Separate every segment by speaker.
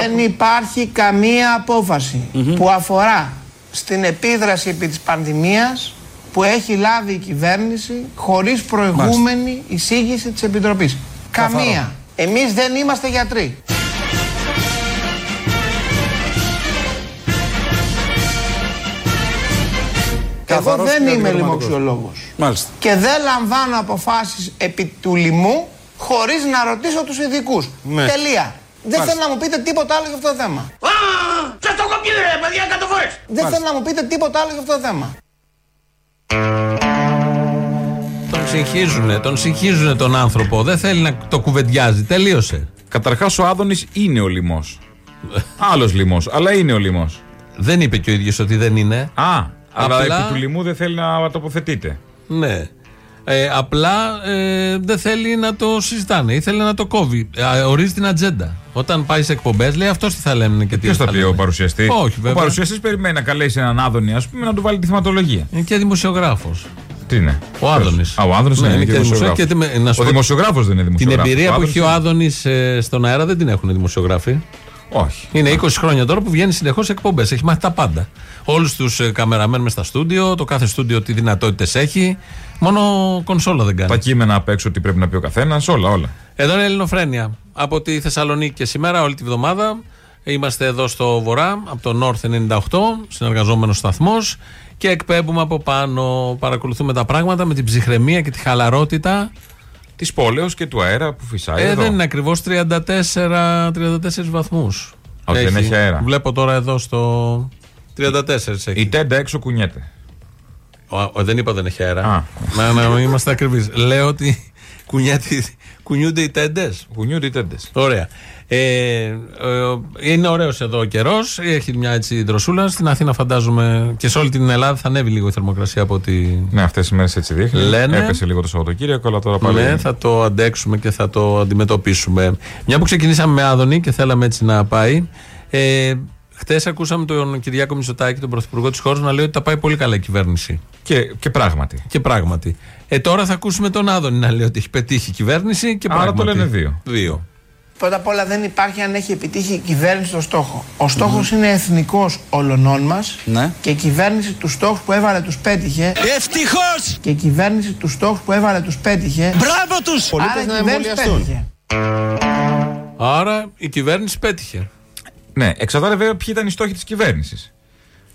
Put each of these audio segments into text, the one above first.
Speaker 1: Δεν υπάρχει καμία απόφαση που αφορά στην επίδραση επί της πανδημίας που έχει λάβει η κυβέρνηση χωρίς προηγούμενη εισήγηση της Επιτροπής. Καμία. Εμείς δεν είμαστε γιατροί. Εγώ
Speaker 2: Καθαρός
Speaker 1: δεν
Speaker 2: και
Speaker 1: είμαι
Speaker 2: αντικειμενικός.
Speaker 1: λοιμοξιολόγος.
Speaker 2: Μάλιστα.
Speaker 1: Και δεν λαμβάνω αποφάσεις επί του λοιμού χωρίς να ρωτήσω τους ειδικούς.
Speaker 2: Ναι.
Speaker 1: Τελεία. Δεν
Speaker 2: Μάλιστα.
Speaker 1: θέλω να μου πείτε τίποτα άλλο για αυτό το θέμα.
Speaker 3: Σας το έχω πει ρε παιδιά κάτω φορές.
Speaker 1: Δεν θέλω να μου πείτε τίποτα άλλο για αυτό το θέμα.
Speaker 4: Τον συγχύζουνε, τον συγχύζουνε τον άνθρωπο. Δεν θέλει να το κουβεντιάζει. Τελείωσε.
Speaker 5: Καταρχάς ο Άδωνης είναι ο λοιμός. Άλλος λοιμός, αλλά είναι ο λοιμός.
Speaker 4: Δεν είπε και ο ίδιος ότι δεν είναι.
Speaker 5: Α, αλλά
Speaker 4: Απλά-
Speaker 5: επί του λοιμού δεν θέλει να τοποθετείτε.
Speaker 4: Ναι. Ε, απλά ε, δεν θέλει να το συζητάνε. Ήθελε να το κόβει. Ε, ορίζει την ατζέντα. Όταν πάει σε εκπομπές, λέει αυτός τι θα λένε και τι
Speaker 5: Ποιος
Speaker 4: δεν
Speaker 5: θα πει
Speaker 4: λένε.
Speaker 5: ο παρουσιαστή;
Speaker 4: Όχι,
Speaker 5: Ο
Speaker 4: βέβαια.
Speaker 5: παρουσιαστής περιμένει να καλέσει έναν Άδωνη, ας πούμε, να του βάλει τη θεματολογία.
Speaker 4: Είναι και δημοσιογράφος.
Speaker 5: Τι είναι;
Speaker 4: Ο Άδωνης.
Speaker 5: Α, ο Άδωνης
Speaker 4: Ναι,
Speaker 5: είναι,
Speaker 4: είναι
Speaker 5: και
Speaker 4: και
Speaker 5: δημοσιογράφος.
Speaker 4: δημοσιογράφος. Και τι με- να σου
Speaker 5: Ο
Speaker 4: πω-
Speaker 5: δημοσιογράφος δεν είναι
Speaker 4: Την
Speaker 5: δημοσιογράφος.
Speaker 4: εμπειρία
Speaker 5: Ο
Speaker 4: που
Speaker 5: Άδωνης
Speaker 4: έχει ο
Speaker 5: είναι-
Speaker 4: Άδωνης στον αέρα δεν την έχουν οι δημοσιογράφοι.
Speaker 5: Όχι.
Speaker 4: Είναι 20 χρόνια τώρα που βγαίνει συνεχώς σε εκπομπές. Έχει μάθει τα πάντα. Όλους τους καμεραμέν μες στα στούντιο, το κάθε στούντιο τι δυνατότητες έχει. Μόνο κονσόλα δεν κάνει.
Speaker 5: Τα κείμενα απ' έξω τι πρέπει να πει ο καθένας, όλα, όλα.
Speaker 4: Εδώ είναι η Ελληνοφρένεια. Από τη Θεσσαλονίκη και σήμερα, όλη τη βδομάδα. Είμαστε εδώ στο Βορρά, από το North 98, συνεργαζόμενος σταθμός. Και εκπέμπουμε από πάνω. Παρακολουθούμε τα πράγματα με την ψυχραιμία και τη χαλαρότητα.
Speaker 5: Της πόλεως και του αέρα που φυσάει.
Speaker 4: Ε,
Speaker 5: εδώ.
Speaker 4: δεν είναι ακριβώς 34, 34 βαθμούς.
Speaker 5: Όχι, δεν έχει αέρα.
Speaker 4: Βλέπω τώρα εδώ στο. 34 έχει.
Speaker 5: Η τέντα έξω κουνιέται.
Speaker 4: Ο, ο- δεν είπα δεν έχει αέρα.
Speaker 5: Α.
Speaker 4: Να, να είμαστε ακριβείς. Λέω ότι κουνιάται, κουνιούνται οι τέντε.
Speaker 5: Κουνιούνται οι τέντε.
Speaker 4: Ωραία. Ε, ε, είναι ωραίος εδώ ο καιρός. Έχει μια έτσι δροσούλα. Στην Αθήνα, φαντάζομαι και σε όλη την Ελλάδα θα ανέβει λίγο η θερμοκρασία από ότι.
Speaker 5: Ναι, αυτές οι μέρες έτσι δείχνει.
Speaker 4: Λένε.
Speaker 5: Έπεσε λίγο το Σαββατοκύριακο, αλλά τώρα πάλι.
Speaker 4: Ναι, θα το αντέξουμε και θα το αντιμετωπίσουμε. Μια που ξεκινήσαμε με Άδωνη και θέλαμε έτσι να πάει. Ε, Χθε ακούσαμε τον Κυριάκο Μητσοτάκη, τον Πρωθυπουργό της χώρας, να λέει ότι τα πάει πολύ καλά η κυβέρνηση.
Speaker 5: Και, και πράγματι.
Speaker 4: Και πράγματι. Ε, τώρα θα ακούσουμε τον Άδωνη να λέει ότι έχει πετύχει η κυβέρνηση και
Speaker 5: Άρα το
Speaker 4: πράγματι.
Speaker 5: λένε δύο.
Speaker 4: Δύο.
Speaker 1: Πρώτα απ' όλα δεν υπάρχει αν έχει επιτύχει η κυβέρνηση το στόχο. Ο στόχος είναι εθνικός όλων μας
Speaker 2: Ναι.
Speaker 1: και η κυβέρνηση του στόχους που έβαλε τους πέτυχε
Speaker 2: Ευτυχώς!
Speaker 1: και η κυβέρνηση του στόχους που έβαλε τους πέτυχε
Speaker 2: Μπράβο τους!
Speaker 1: άρα η κυβέρνηση πέτυχε.
Speaker 4: Άρα η κυβέρνηση πέτυχε.
Speaker 5: Ναι, εξαρτάται βέβαια ποιοι ήταν οι στόχοι της κυβέρνησης.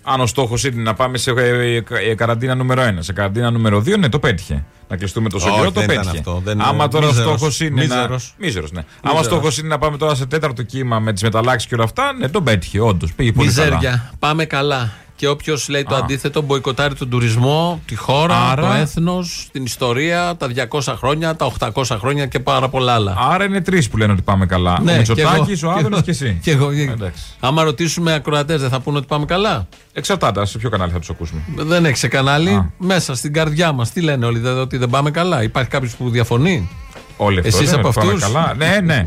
Speaker 5: Αν ο στόχος είναι να πάμε σε ε, ε, καραντίνα νούμερο 1, σε καραντίνα νούμερο 2, ναι, το πέτυχε. Να κλειστούμε τόσο
Speaker 4: Όχι,
Speaker 5: καιρό, το
Speaker 4: δεν ήταν
Speaker 5: πέτυχε.
Speaker 4: αυτό, δεν-
Speaker 5: Άμα τώρα ο
Speaker 4: μίζερος.
Speaker 5: στόχος είναι.
Speaker 4: Μίζερος.
Speaker 5: Να... Μίζερος, ναι. Άμα ο στόχος είναι να πάμε τώρα σε τέταρτο κύμα με τις μεταλλάξεις και όλα αυτά, ναι, το πέτυχε, όντως. Πήγε πολύ καλά.
Speaker 4: Μιζέρια. Πάμε καλά. Και όποιος λέει το
Speaker 5: Α.
Speaker 4: αντίθετο, μποϊκοτάρει τον τουρισμό, τη χώρα,
Speaker 5: Άρα-
Speaker 4: το έθνος, την ιστορία, τα 200 χρόνια, τα 800 χρόνια και πάρα πολλά άλλα.
Speaker 5: Άρα είναι τρεις που λένε ότι πάμε καλά. ο
Speaker 4: Ναι, και
Speaker 5: Μητσοτάκης,
Speaker 4: εγώ-
Speaker 5: ο Άδωνη
Speaker 4: εγώ-
Speaker 5: και εσύ.
Speaker 4: Και εγώ. και-
Speaker 5: Εντάξει.
Speaker 4: Άμα ρωτήσουμε ακροατές, δεν θα πούνε ότι πάμε καλά;
Speaker 5: Εξαρτάται, σε ποιο κανάλι θα τους ακούσουμε.
Speaker 4: Δεν έχει σε κανάλι.
Speaker 5: Α.
Speaker 4: Μέσα στην καρδιά μας. Τι λένε όλοι, δε- ότι δεν πάμε καλά; Υπάρχει κάποιος που διαφωνεί;
Speaker 5: Όλοι αυτό.
Speaker 4: Εσείς
Speaker 5: δεν
Speaker 4: από
Speaker 5: πάμε
Speaker 4: αυτούς;
Speaker 5: Καλά. Ναι, ναι.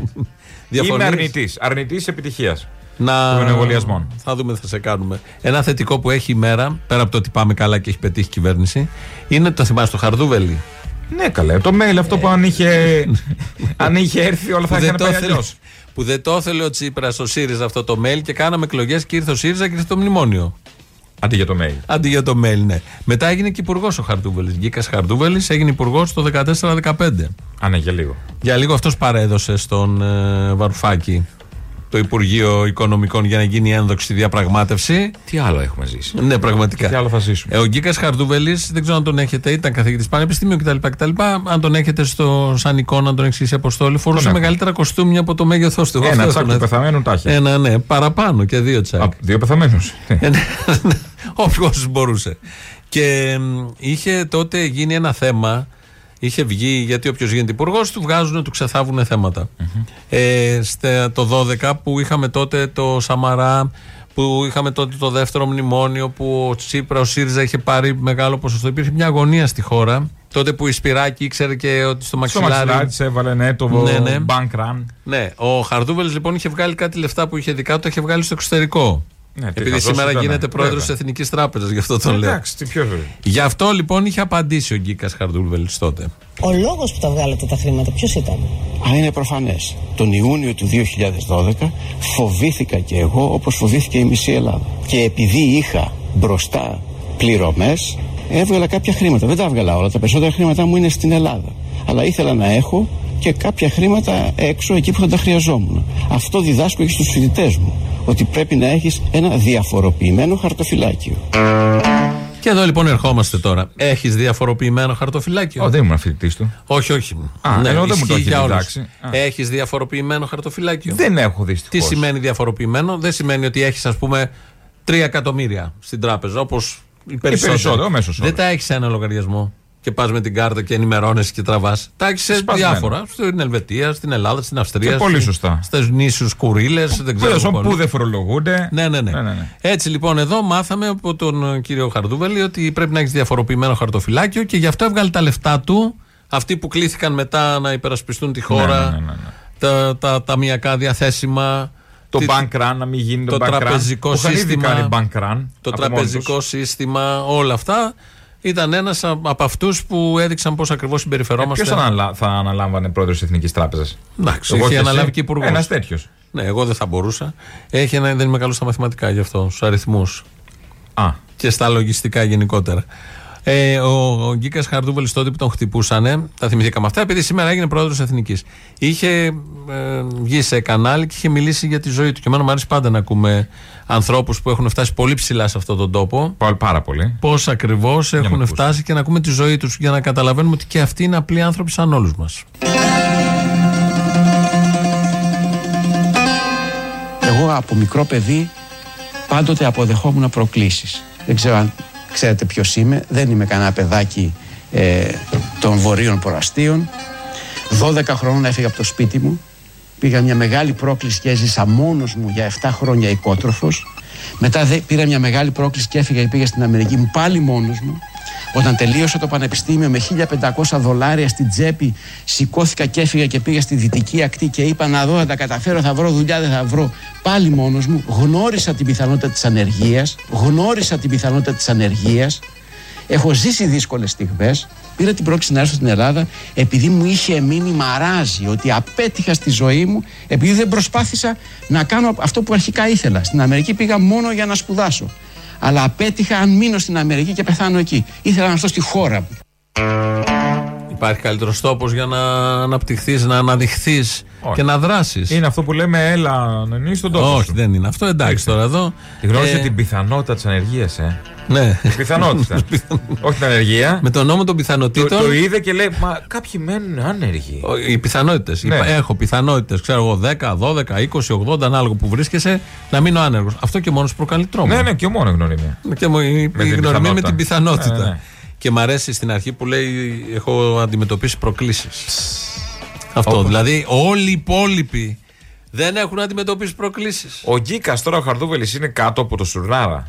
Speaker 5: Είμαι
Speaker 4: Διαφωνείς;
Speaker 5: αρνητής. Αρνητής επιτυχίας.
Speaker 4: Να...
Speaker 5: Των εμβολιασμών.
Speaker 4: Θα δούμε, θα σε κάνουμε. Ένα θετικό που έχει η μέρα, πέρα από το ότι πάμε καλά και έχει πετύχει η κυβέρνηση, είναι το θυμάσαι το Χαρδούβελι.
Speaker 5: Ναι, καλέ. Το mail αυτό που αν είχε, αν είχε έρθει όλα θα
Speaker 4: που, δεν
Speaker 5: είχαν
Speaker 4: το
Speaker 5: πάει
Speaker 4: ήθελε,
Speaker 5: αλλιώς.
Speaker 4: που δεν το ήθελε ο Τσίπρας ο ΣΥΡΙΖΑ αυτό το mail και κάναμε εκλογές και ήρθε ο ΣΥΡΙΖΑ και ήρθε το μνημόνιο.
Speaker 5: Αντί για το mail.
Speaker 4: Αντί για το mail, ναι. Μετά έγινε και υπουργός ο Χαρτούβελη. Γκίκα Χαρτούβελη έγινε υπουργός το 14-15.
Speaker 5: Α, ναι, για λίγο.
Speaker 4: Για λίγο αυτός παρέδωσε στον ε, Βαρουφάκη το Υπουργείο Οικονομικών για να γίνει ένδοξη διαπραγμάτευση.
Speaker 5: Τι άλλο έχουμε ζήσει;
Speaker 4: Ναι, πραγματικά.
Speaker 5: Τι άλλο θα ζήσουμε;
Speaker 4: Ε, ο Γκίκας Χαρδούβελη, δεν ξέρω αν τον έχετε, ήταν καθηγητής πανεπιστήμιου κτλ, κτλ. Αν τον έχετε στο, σαν εικόνα, αν τον έχεις σε αποστόλη, φορούσε
Speaker 5: έχω.
Speaker 4: μεγαλύτερα κοστούμια από το μέγεθός του. Εγώ
Speaker 5: Ένα
Speaker 4: αυτό
Speaker 5: τσάκ
Speaker 4: τον
Speaker 5: του
Speaker 4: έθεσα.
Speaker 5: πεθαμένου τα έχει.
Speaker 4: Ένα, ναι, παραπάνω και δύο τσάκ.
Speaker 5: Α, Δύο πεθαμένους.
Speaker 4: Ε, ναι, Όποιος μπορούσε. Και μ, είχε τότε γίνει ένα θέμα. Είχε βγει, γιατί όποιος γίνεται υπουργός, του βγάζουν, του ξεθάβουν θέματα. Ε, στε- το 12 που είχαμε τότε το Σαμαρά, που είχαμε τότε το δεύτερο μνημόνιο, που ο Τσίπρα, ο ΣΥΡΙΖΑ είχε πάρει μεγάλο ποσοστό. Υπήρχε μια αγωνία στη χώρα. Τότε που η Σπυράκη ήξερε και ότι στο
Speaker 5: Στο
Speaker 4: μαξιλάρι.
Speaker 5: μαξιλάρι της έβαλε ναι, το
Speaker 4: Ναι, ναι.
Speaker 5: bank run.
Speaker 4: Ναι, ο Χαρδούβελ λοιπόν είχε βγάλει κάτι λεφτά που είχε δικά του, τα είχε βγάλει στο εξωτερικό.
Speaker 5: Ναι, τι
Speaker 4: Επειδή
Speaker 5: χαζός
Speaker 4: σήμερα
Speaker 5: ήταν,
Speaker 4: γίνεται πρόεδρος της
Speaker 5: βέβαια.
Speaker 4: Εθνικής Τράπεζας, γι' αυτό τον λέω.
Speaker 5: Εντάξει, τι πιο.
Speaker 4: Γι' αυτό λοιπόν είχε απαντήσει ο Γκίκας Χαρδούλβελης τότε.
Speaker 2: Ο λόγος που τα βγάλετε τα χρήματα ποιος ήταν;
Speaker 6: Α, είναι προφανές. Τον Ιούνιο του 2012 φοβήθηκα και εγώ όπως φοβήθηκε η μισή Ελλάδα. Και επειδή είχα μπροστά πληρωμές, έβγαλα κάποια χρήματα. Δεν τα έβγαλα όλα. Τα περισσότερα χρήματά μου είναι στην Ελλάδα. Αλλά ήθελα να έχω και κάποια χρήματα έξω εκεί που θα τα χρειαζόμουν. Αυτό διδάσκω και στους φοιτητές μου. Ότι πρέπει να έχεις ένα διαφοροποιημένο χαρτοφυλάκιο.
Speaker 4: Και εδώ λοιπόν ερχόμαστε τώρα. Έχεις διαφοροποιημένο χαρτοφυλάκιο;
Speaker 5: Ω, δεν ήμουν φοιτητής του.
Speaker 4: Όχι, όχι.
Speaker 5: Α, ενώ δεν μου το
Speaker 4: ισχύει
Speaker 5: έχει
Speaker 4: για όλους.
Speaker 5: διδάξει. Α.
Speaker 4: Έχεις διαφοροποιημένο χαρτοφυλάκιο;
Speaker 5: Δεν έχω
Speaker 4: Τι
Speaker 5: δυστυχώ.
Speaker 4: σημαίνει διαφοροποιημένο, δεν σημαίνει ότι έχεις, ας πούμε, 3 εκατομμύρια στην τράπεζα, όπως οι περισσότεροι.
Speaker 5: περισσότερο, ο μέσος
Speaker 4: δεν
Speaker 5: όρος.
Speaker 4: τα έχεις σε ένα λογαριασμό και πας με την κάρτα και ενημερώνεσαι και τραβάς. Τα έχει σε
Speaker 5: Σπασμένα.
Speaker 4: διάφορα. Στην Ελβετία, στην Ελλάδα, στην Αυστρία.
Speaker 5: Και πολύ
Speaker 4: στη-
Speaker 5: σωστά.
Speaker 4: Στις νήσους Κουρίλες. Δεν ξέρω.
Speaker 5: Τέλο
Speaker 4: πού
Speaker 5: που δεν φορολογούνται.
Speaker 4: ναι, ναι, ναι,
Speaker 5: Ναι, ναι, ναι.
Speaker 4: Έτσι λοιπόν εδώ μάθαμε από τον ε, κύριο Χαρδούβελη ότι πρέπει να έχεις διαφοροποιημένο χαρτοφυλάκιο και γι' αυτό έβγαλε τα λεφτά του. Αυτοί που κλήθηκαν μετά να υπερασπιστούν τη χώρα,
Speaker 5: ναι, ναι, ναι, ναι.
Speaker 4: τα, τα ταμιακά διαθέσιμα.
Speaker 5: Το
Speaker 4: τη-
Speaker 5: bank run, να μην γίνει το,
Speaker 4: το
Speaker 5: bank run.
Speaker 4: τραπεζικό
Speaker 5: Που είχαν ήδη
Speaker 4: σύστημα,
Speaker 5: κάνει bank run.
Speaker 4: το
Speaker 5: από μόνοι
Speaker 4: τραπεζικό
Speaker 5: τους.
Speaker 4: σύστημα, όλα αυτά. Ήταν ένας από αυτούς που έδειξαν πώς ακριβώς συμπεριφερόμαστε.
Speaker 5: Ποιος θα, αναλα... θα αναλάμβανε πρόεδρος της Εθνικής Τράπεζας;
Speaker 4: Εντάξει, είχε αναλάβει και υπουργός.
Speaker 5: Ένας τέτοιος.
Speaker 4: Ναι, εγώ δεν θα μπορούσα. Έχει ένα, δεν είμαι καλός στα μαθηματικά γι' αυτό, στους αριθμούς.
Speaker 5: Α,
Speaker 4: και στα λογιστικά γενικότερα. Ε, ο ο Γκίκας Χαρδούβελη τότε που τον χτυπούσανε, τα θυμηθήκαμε αυτά, επειδή σήμερα έγινε πρόεδρος Εθνικής. Είχε ε, βγει σε κανάλι και είχε μιλήσει για τη ζωή του. Και εμένα μου αρέσει πάντα να ακούμε ανθρώπους που έχουν φτάσει πολύ ψηλά σε αυτόν τον τόπο.
Speaker 5: πα- πάρα πολύ.
Speaker 4: Πώς ακριβώς έχουν
Speaker 5: ακούσουμε.
Speaker 4: φτάσει και να ακούμε τη ζωή τους για να καταλαβαίνουμε ότι και αυτοί είναι απλοί άνθρωποι σαν όλους μας.
Speaker 6: Εγώ από μικρό παιδί πάντοτε αποδεχόμουν προκλήσεις. Δεν ξέρω αν ξέρετε ποιος είμαι. Δεν είμαι κανένα παιδάκι ε, των βορείων προαστίων. 12 χρόνων έφυγα από το σπίτι μου. Πήγα μια μεγάλη πρόκληση και έζησα μόνος μου για 7 χρόνια οικότροφος. Μετά δε, πήρα μια μεγάλη πρόκληση και έφυγα και πήγα στην Αμερική μου πάλι μόνος μου. Όταν τελείωσα το πανεπιστήμιο με 1500 δολάρια στην τσέπη, σηκώθηκα και έφυγα και πήγα στη δυτική ακτή και είπα να δω αν τα καταφέρω, θα βρω δουλειά, δεν θα βρω. Πάλι μόνος μου, γνώρισα την πιθανότητα της ανεργίας, γνώρισα την πιθανότητα της ανεργίας, Έχω ζήσει δύσκολες στιγμές. Πήρα την πρόκληση να έρθω στην Ελλάδα επειδή μου είχε μείνει μαράζι ότι απέτυχα στη ζωή μου επειδή δεν προσπάθησα να κάνω αυτό που αρχικά ήθελα. Στην Αμερική πήγα μόνο για να σπουδάσω. Αλλά απέτυχα αν μείνω στην Αμερική και πεθάνω εκεί. Ήθελα να έρθω στη χώρα μου.
Speaker 4: Υπάρχει καλύτερος τόπος για να αναπτυχθείς, να αναδειχθείς
Speaker 5: Όχι.
Speaker 4: και να δράσεις.
Speaker 5: Είναι αυτό που λέμε, έλα να νιώσει τον τόπο.
Speaker 4: Όχι,
Speaker 5: σου.
Speaker 4: δεν είναι αυτό. Εντάξει τώρα εδώ.
Speaker 5: Τη γνώρισε
Speaker 4: Ε,
Speaker 5: την πιθανότητα της ανεργίας, ε.
Speaker 4: Ναι.
Speaker 5: Πιθανότητα. Όχι την ανεργία.
Speaker 4: Με τον νόμο των
Speaker 5: Το,
Speaker 4: πιθανότητων.
Speaker 5: το είδε και λέει, Μα κάποιοι μένουν άνεργοι.
Speaker 4: Ο- Οι πιθανότητες.
Speaker 5: Ναι.
Speaker 4: Έχω πιθανότητες, ξέρω εγώ, 10, 12, 20, 80, ανάλογα που βρίσκεσαι, να μείνω άνεργος. Αυτό και μόνος προκαλεί τρόμο.
Speaker 5: Ναι, ναι, και μόνος γνωριμία.
Speaker 4: Και μου- η,
Speaker 5: Με
Speaker 4: η
Speaker 5: την
Speaker 4: γνωριμία με
Speaker 5: πιθανότητα.
Speaker 4: την πιθανότητα.
Speaker 5: Ναι, ναι.
Speaker 4: Και μ' αρέσει στην αρχή που λέει: Έχω αντιμετωπίσει προκλήσεις. Αυτό.
Speaker 5: Όπως.
Speaker 4: Δηλαδή, όλοι οι υπόλοιποι δεν έχουν αντιμετωπίσει προκλήσεις.
Speaker 5: Ο Γκίκας τώρα ο Χαρδούβελης είναι κάτω από το Σουρνάρα.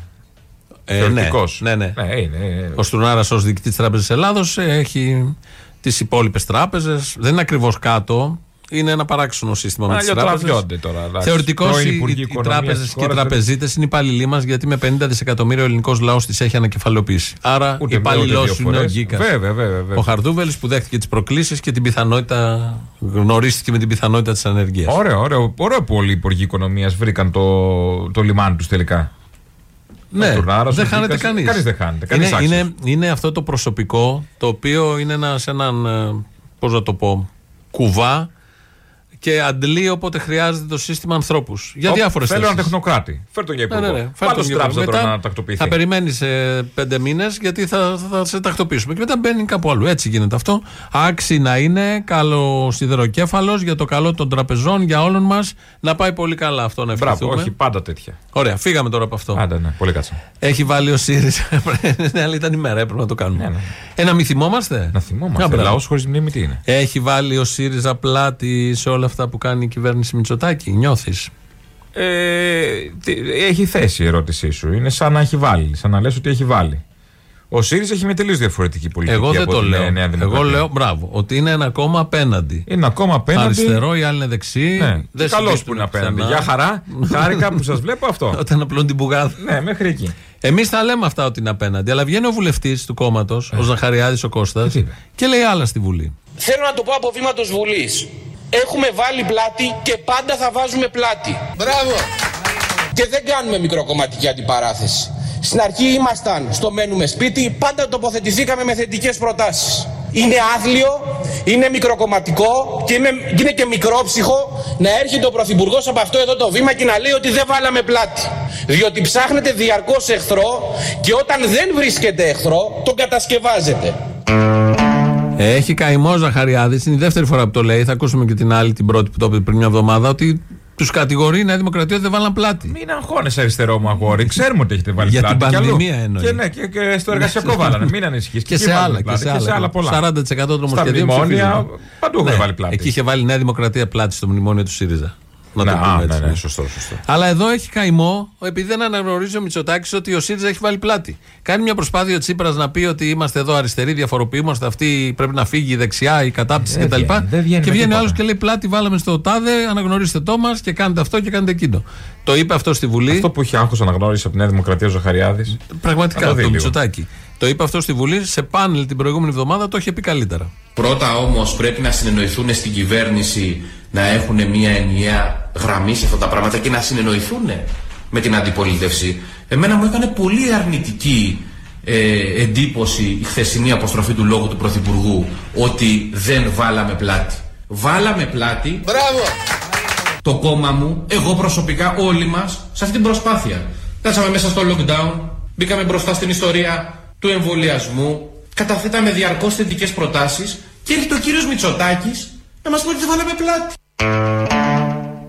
Speaker 4: Ε,
Speaker 5: Θεωρητικός.
Speaker 4: ναι, ναι.
Speaker 5: Ναι, είναι. είναι.
Speaker 4: Ο Στουρνάρα ως διοικητής της Τράπεζας Ελλάδος έχει τις υπόλοιπες τράπεζες. Δεν είναι ακριβώς κάτω. Είναι ένα παράξενο σύστημα με τις τράπεζες.
Speaker 5: Αλλιωτραβιόνται τώρα. εντάξει.
Speaker 4: Θεωρητικώς
Speaker 5: Πρώην
Speaker 4: οι,
Speaker 5: Υπουργοί
Speaker 4: οι
Speaker 5: Οικονομίας
Speaker 4: τράπεζες
Speaker 5: της
Speaker 4: και οι
Speaker 5: χώρας δεν-
Speaker 4: τραπεζίτες είναι υπάλληλοι μας γιατί με 50 δισεκατομμύρια ο ελληνικός λαός τις έχει ανακεφαλαιοποιήσει. Άρα
Speaker 5: Ούτε μία,
Speaker 4: υπάλληλο
Speaker 5: ούτε δύο
Speaker 4: είναι ο
Speaker 5: φορές.
Speaker 4: Γκίκας.
Speaker 5: Βέβαια, βέβαια, βέβαια.
Speaker 4: Ο Χαρδούβελης που δέχτηκε τις προκλήσεις και την πιθανότητα. γνωρίστηκε με την πιθανότητα της ανεργίας.
Speaker 5: Ωραίο, ωραίο, ωραίο που όλοι οι υπουργοί οικονομίας βρήκαν το, το λιμάνι τους τελικά.
Speaker 4: Ναι,
Speaker 5: Ο Τουρνάρας,
Speaker 4: δεν
Speaker 5: ο
Speaker 4: χάνεται
Speaker 5: Γκίκας,
Speaker 4: κανείς.
Speaker 5: κανείς δεν χάνεται, κανείς
Speaker 4: Είναι,
Speaker 5: άξιος.
Speaker 4: είναι, είναι αυτό το προσωπικό το οποίο είναι ένας, σε έναν. ε, Πώς να το πω. Κουβά και αντλεί όποτε χρειάζεται το σύστημα ανθρώπους. Για
Speaker 5: Ω,
Speaker 4: διάφορες
Speaker 5: Θέλω έναν τεχνοκράτη. Φέρ τον για
Speaker 4: Ναι,
Speaker 5: υπουργό.
Speaker 4: ναι, ναι. Φέρ
Speaker 5: Βάλτε
Speaker 4: τον
Speaker 5: στην
Speaker 4: Γιώργο.
Speaker 5: τράπεζα τώρα
Speaker 4: Μετά
Speaker 5: να τακτοποιηθεί.
Speaker 4: Θα περιμένει ε, πέντε μήνες γιατί θα, θα, σε τακτοποιήσουμε. Και μετά μπαίνει κάπου αλλού. Έτσι γίνεται αυτό. Άξι να είναι, καλό σιδεροκέφαλος για το καλό των τραπεζών, για όλων μας. Να πάει πολύ καλά αυτό να
Speaker 5: Μπράβο,
Speaker 4: ευχηθούμε.
Speaker 5: όχι, πάντα τέτοια.
Speaker 4: Ωραία, φύγαμε τώρα από αυτό.
Speaker 5: Άντε, ναι, πολύ κάτσα.
Speaker 4: Έχει βάλει ο ΣΥΡΙΖΑ. ναι, αλλά ήταν ημέρα, έπρεπε να το κάνουμε.
Speaker 5: Ναι, ναι.
Speaker 4: Ε, να μην θυμόμαστε;
Speaker 5: Να
Speaker 4: Α,
Speaker 5: θυμόμαστε.
Speaker 4: μπράβο.
Speaker 5: Λαός χωρίς μνήμη τι είναι;
Speaker 4: Έχει βάλει ο ΣΥΡΙΖΑ πλάτη σε όλα αυτά που κάνει η κυβέρνηση Μητσοτάκη. Νιώθεις;
Speaker 5: Ε, τι- έχει θέση η ερώτησή σου. Είναι σαν να έχει βάλει. Σαν να λες ότι έχει βάλει. Ο ΣΥΡΙΖΑ έχει μια τελείως διαφορετική πολιτική.
Speaker 4: Εγώ δεν
Speaker 5: από
Speaker 4: το
Speaker 5: την,
Speaker 4: λέω.
Speaker 5: ε, Νέα
Speaker 4: Εγώ
Speaker 5: Δημοκρατία.
Speaker 4: λέω, μπράβο, ότι είναι ένα κόμμα απέναντι.
Speaker 5: Είναι ακόμα απέναντι.
Speaker 4: Αριστερό, οι άλλοι είναι δεξί.
Speaker 5: Ναι.
Speaker 4: Δεν
Speaker 5: Καλώ
Speaker 4: συμπίπτουν
Speaker 5: που είναι απέναντι.
Speaker 4: πουθενά.
Speaker 5: Για χαρά. Χάρηκα που σας βλέπω αυτό.
Speaker 4: Όταν απλώνει την πουγάδα.
Speaker 5: ναι, μέχρι εκεί.
Speaker 4: Εμείς θα λέμε αυτά ότι είναι απέναντι. Αλλά βγαίνει ο βουλευτής του κόμματος,
Speaker 5: Ε.
Speaker 4: ο Ζαχαριάδης ο Κώστας,
Speaker 5: τι είπε;
Speaker 4: και λέει άλλα στη Βουλή.
Speaker 7: Θέλω να το πω από βήματο Βουλής. Έχουμε βάλει πλάτη και πάντα θα βάζουμε πλάτη.
Speaker 3: Μπράβο.
Speaker 7: Και δεν κάνουμε μικροκομματική αντιπαράθεση. Στην αρχή ήμασταν στο μένουμε σπίτι, πάντα τοποθετηθήκαμε με θετικές προτάσεις. Είναι άθλιο, είναι μικροκομματικό και είναι, και είναι και μικρόψυχο να έρχεται ο Πρωθυπουργός από αυτό εδώ το βήμα και να λέει ότι δεν βάλαμε πλάτη. Διότι ψάχνετε διαρκώς εχθρό και όταν δεν βρίσκετε εχθρό, τον κατασκευάζετε.
Speaker 4: Έχει καημό Ζαχαριάδης, είναι η δεύτερη φορά που το λέει. Θα ακούσουμε και την άλλη, την πρώτη που το είπε πριν μια εβδομάδα, ότι τους κατηγορεί η Νέα Δημοκρατία ότι δεν βάλαν πλάτη.
Speaker 5: Μην αγχώνεσαι αριστερό μου αγόρι. Ξέρουμε ότι έχετε βάλει
Speaker 4: Για
Speaker 5: πλάτη.
Speaker 4: την
Speaker 5: κι αλλού.
Speaker 4: πανδημία εννοεί.
Speaker 5: Και, ναι, και, και στο εργασιακό βάλανε. Μην ανησυχείς.
Speaker 4: Και σε άλλα, και σε άλλα.
Speaker 5: πολλά.
Speaker 4: 40% των
Speaker 5: Στα
Speaker 4: νομοσχεδίων
Speaker 5: μνημόνια
Speaker 4: ψηφίζονται.
Speaker 5: παντού έχουν
Speaker 4: Ναι,
Speaker 5: βάλει πλάτη.
Speaker 4: Εκεί είχε βάλει η Νέα Δημοκρατία πλάτη στο μνημόνιο του ΣΥΡΙΖΑ. Να
Speaker 5: Ναι,
Speaker 4: το
Speaker 5: α,
Speaker 4: πούμε
Speaker 5: ναι,
Speaker 4: έτσι.
Speaker 5: ναι, σωστό, σωστό.
Speaker 4: Αλλά εδώ έχει καημό, επειδή δεν αναγνωρίζει ο Μητσοτάκης ότι ο ΣΥΡΙΖΑ έχει βάλει πλάτη. Κάνει μια προσπάθεια ο Τσίπρας να πει ότι είμαστε εδώ αριστεροί, διαφοροποιούμαστε, αυτή πρέπει να φύγει η δεξιά, η κατάπτυξη
Speaker 5: Δεν
Speaker 4: κτλ.
Speaker 5: βγαίνει, δεν βγαίνει
Speaker 4: Και
Speaker 5: με
Speaker 4: βγαίνει ο
Speaker 5: τίποτα.
Speaker 4: άλλος και λέει πλάτη, βάλαμε στο τάδε, αναγνωρίστε το μας και κάνετε αυτό και κάνετε εκείνο. Το είπε αυτό στη Βουλή.
Speaker 5: Αυτό που είχε άγχος αναγνώριση από τη Νέα Δημοκρατία ο Ζαχαριάδης.
Speaker 4: Πραγματικά
Speaker 5: Να το
Speaker 4: το,
Speaker 5: δει λίγο.
Speaker 4: Μητσοτάκη. Το είπε αυτό στη Βουλή, σε πάνελ την προηγούμενη εβδομάδα το είχε πει καλύτερα.
Speaker 8: Πρώτα όμως πρέπει να συνεννοηθούν στην κυβέρνηση να έχουν μια ενιαία γραμμή σε αυτά τα πράγματα και να συνεννοηθούν με την αντιπολίτευση. Εμένα μου έκανε πολύ αρνητική ε, εντύπωση η χθεσινή αποστροφή του λόγου του Πρωθυπουργού ότι δεν βάλαμε πλάτη. Βάλαμε πλάτη
Speaker 3: Μπράβο.
Speaker 8: το κόμμα μου, εγώ προσωπικά, όλοι μας, σε αυτή την προσπάθεια. Κάτσαμε μέσα στο lockdown, μπήκαμε μπροστά στην ιστορία του εμβολιασμού, καταθέταμε διαρκώς θετικές προτάσεις και έρχεται ο κύριος Μητσοτάκης να μας πει ότι δεν βάλαμε πλάτη.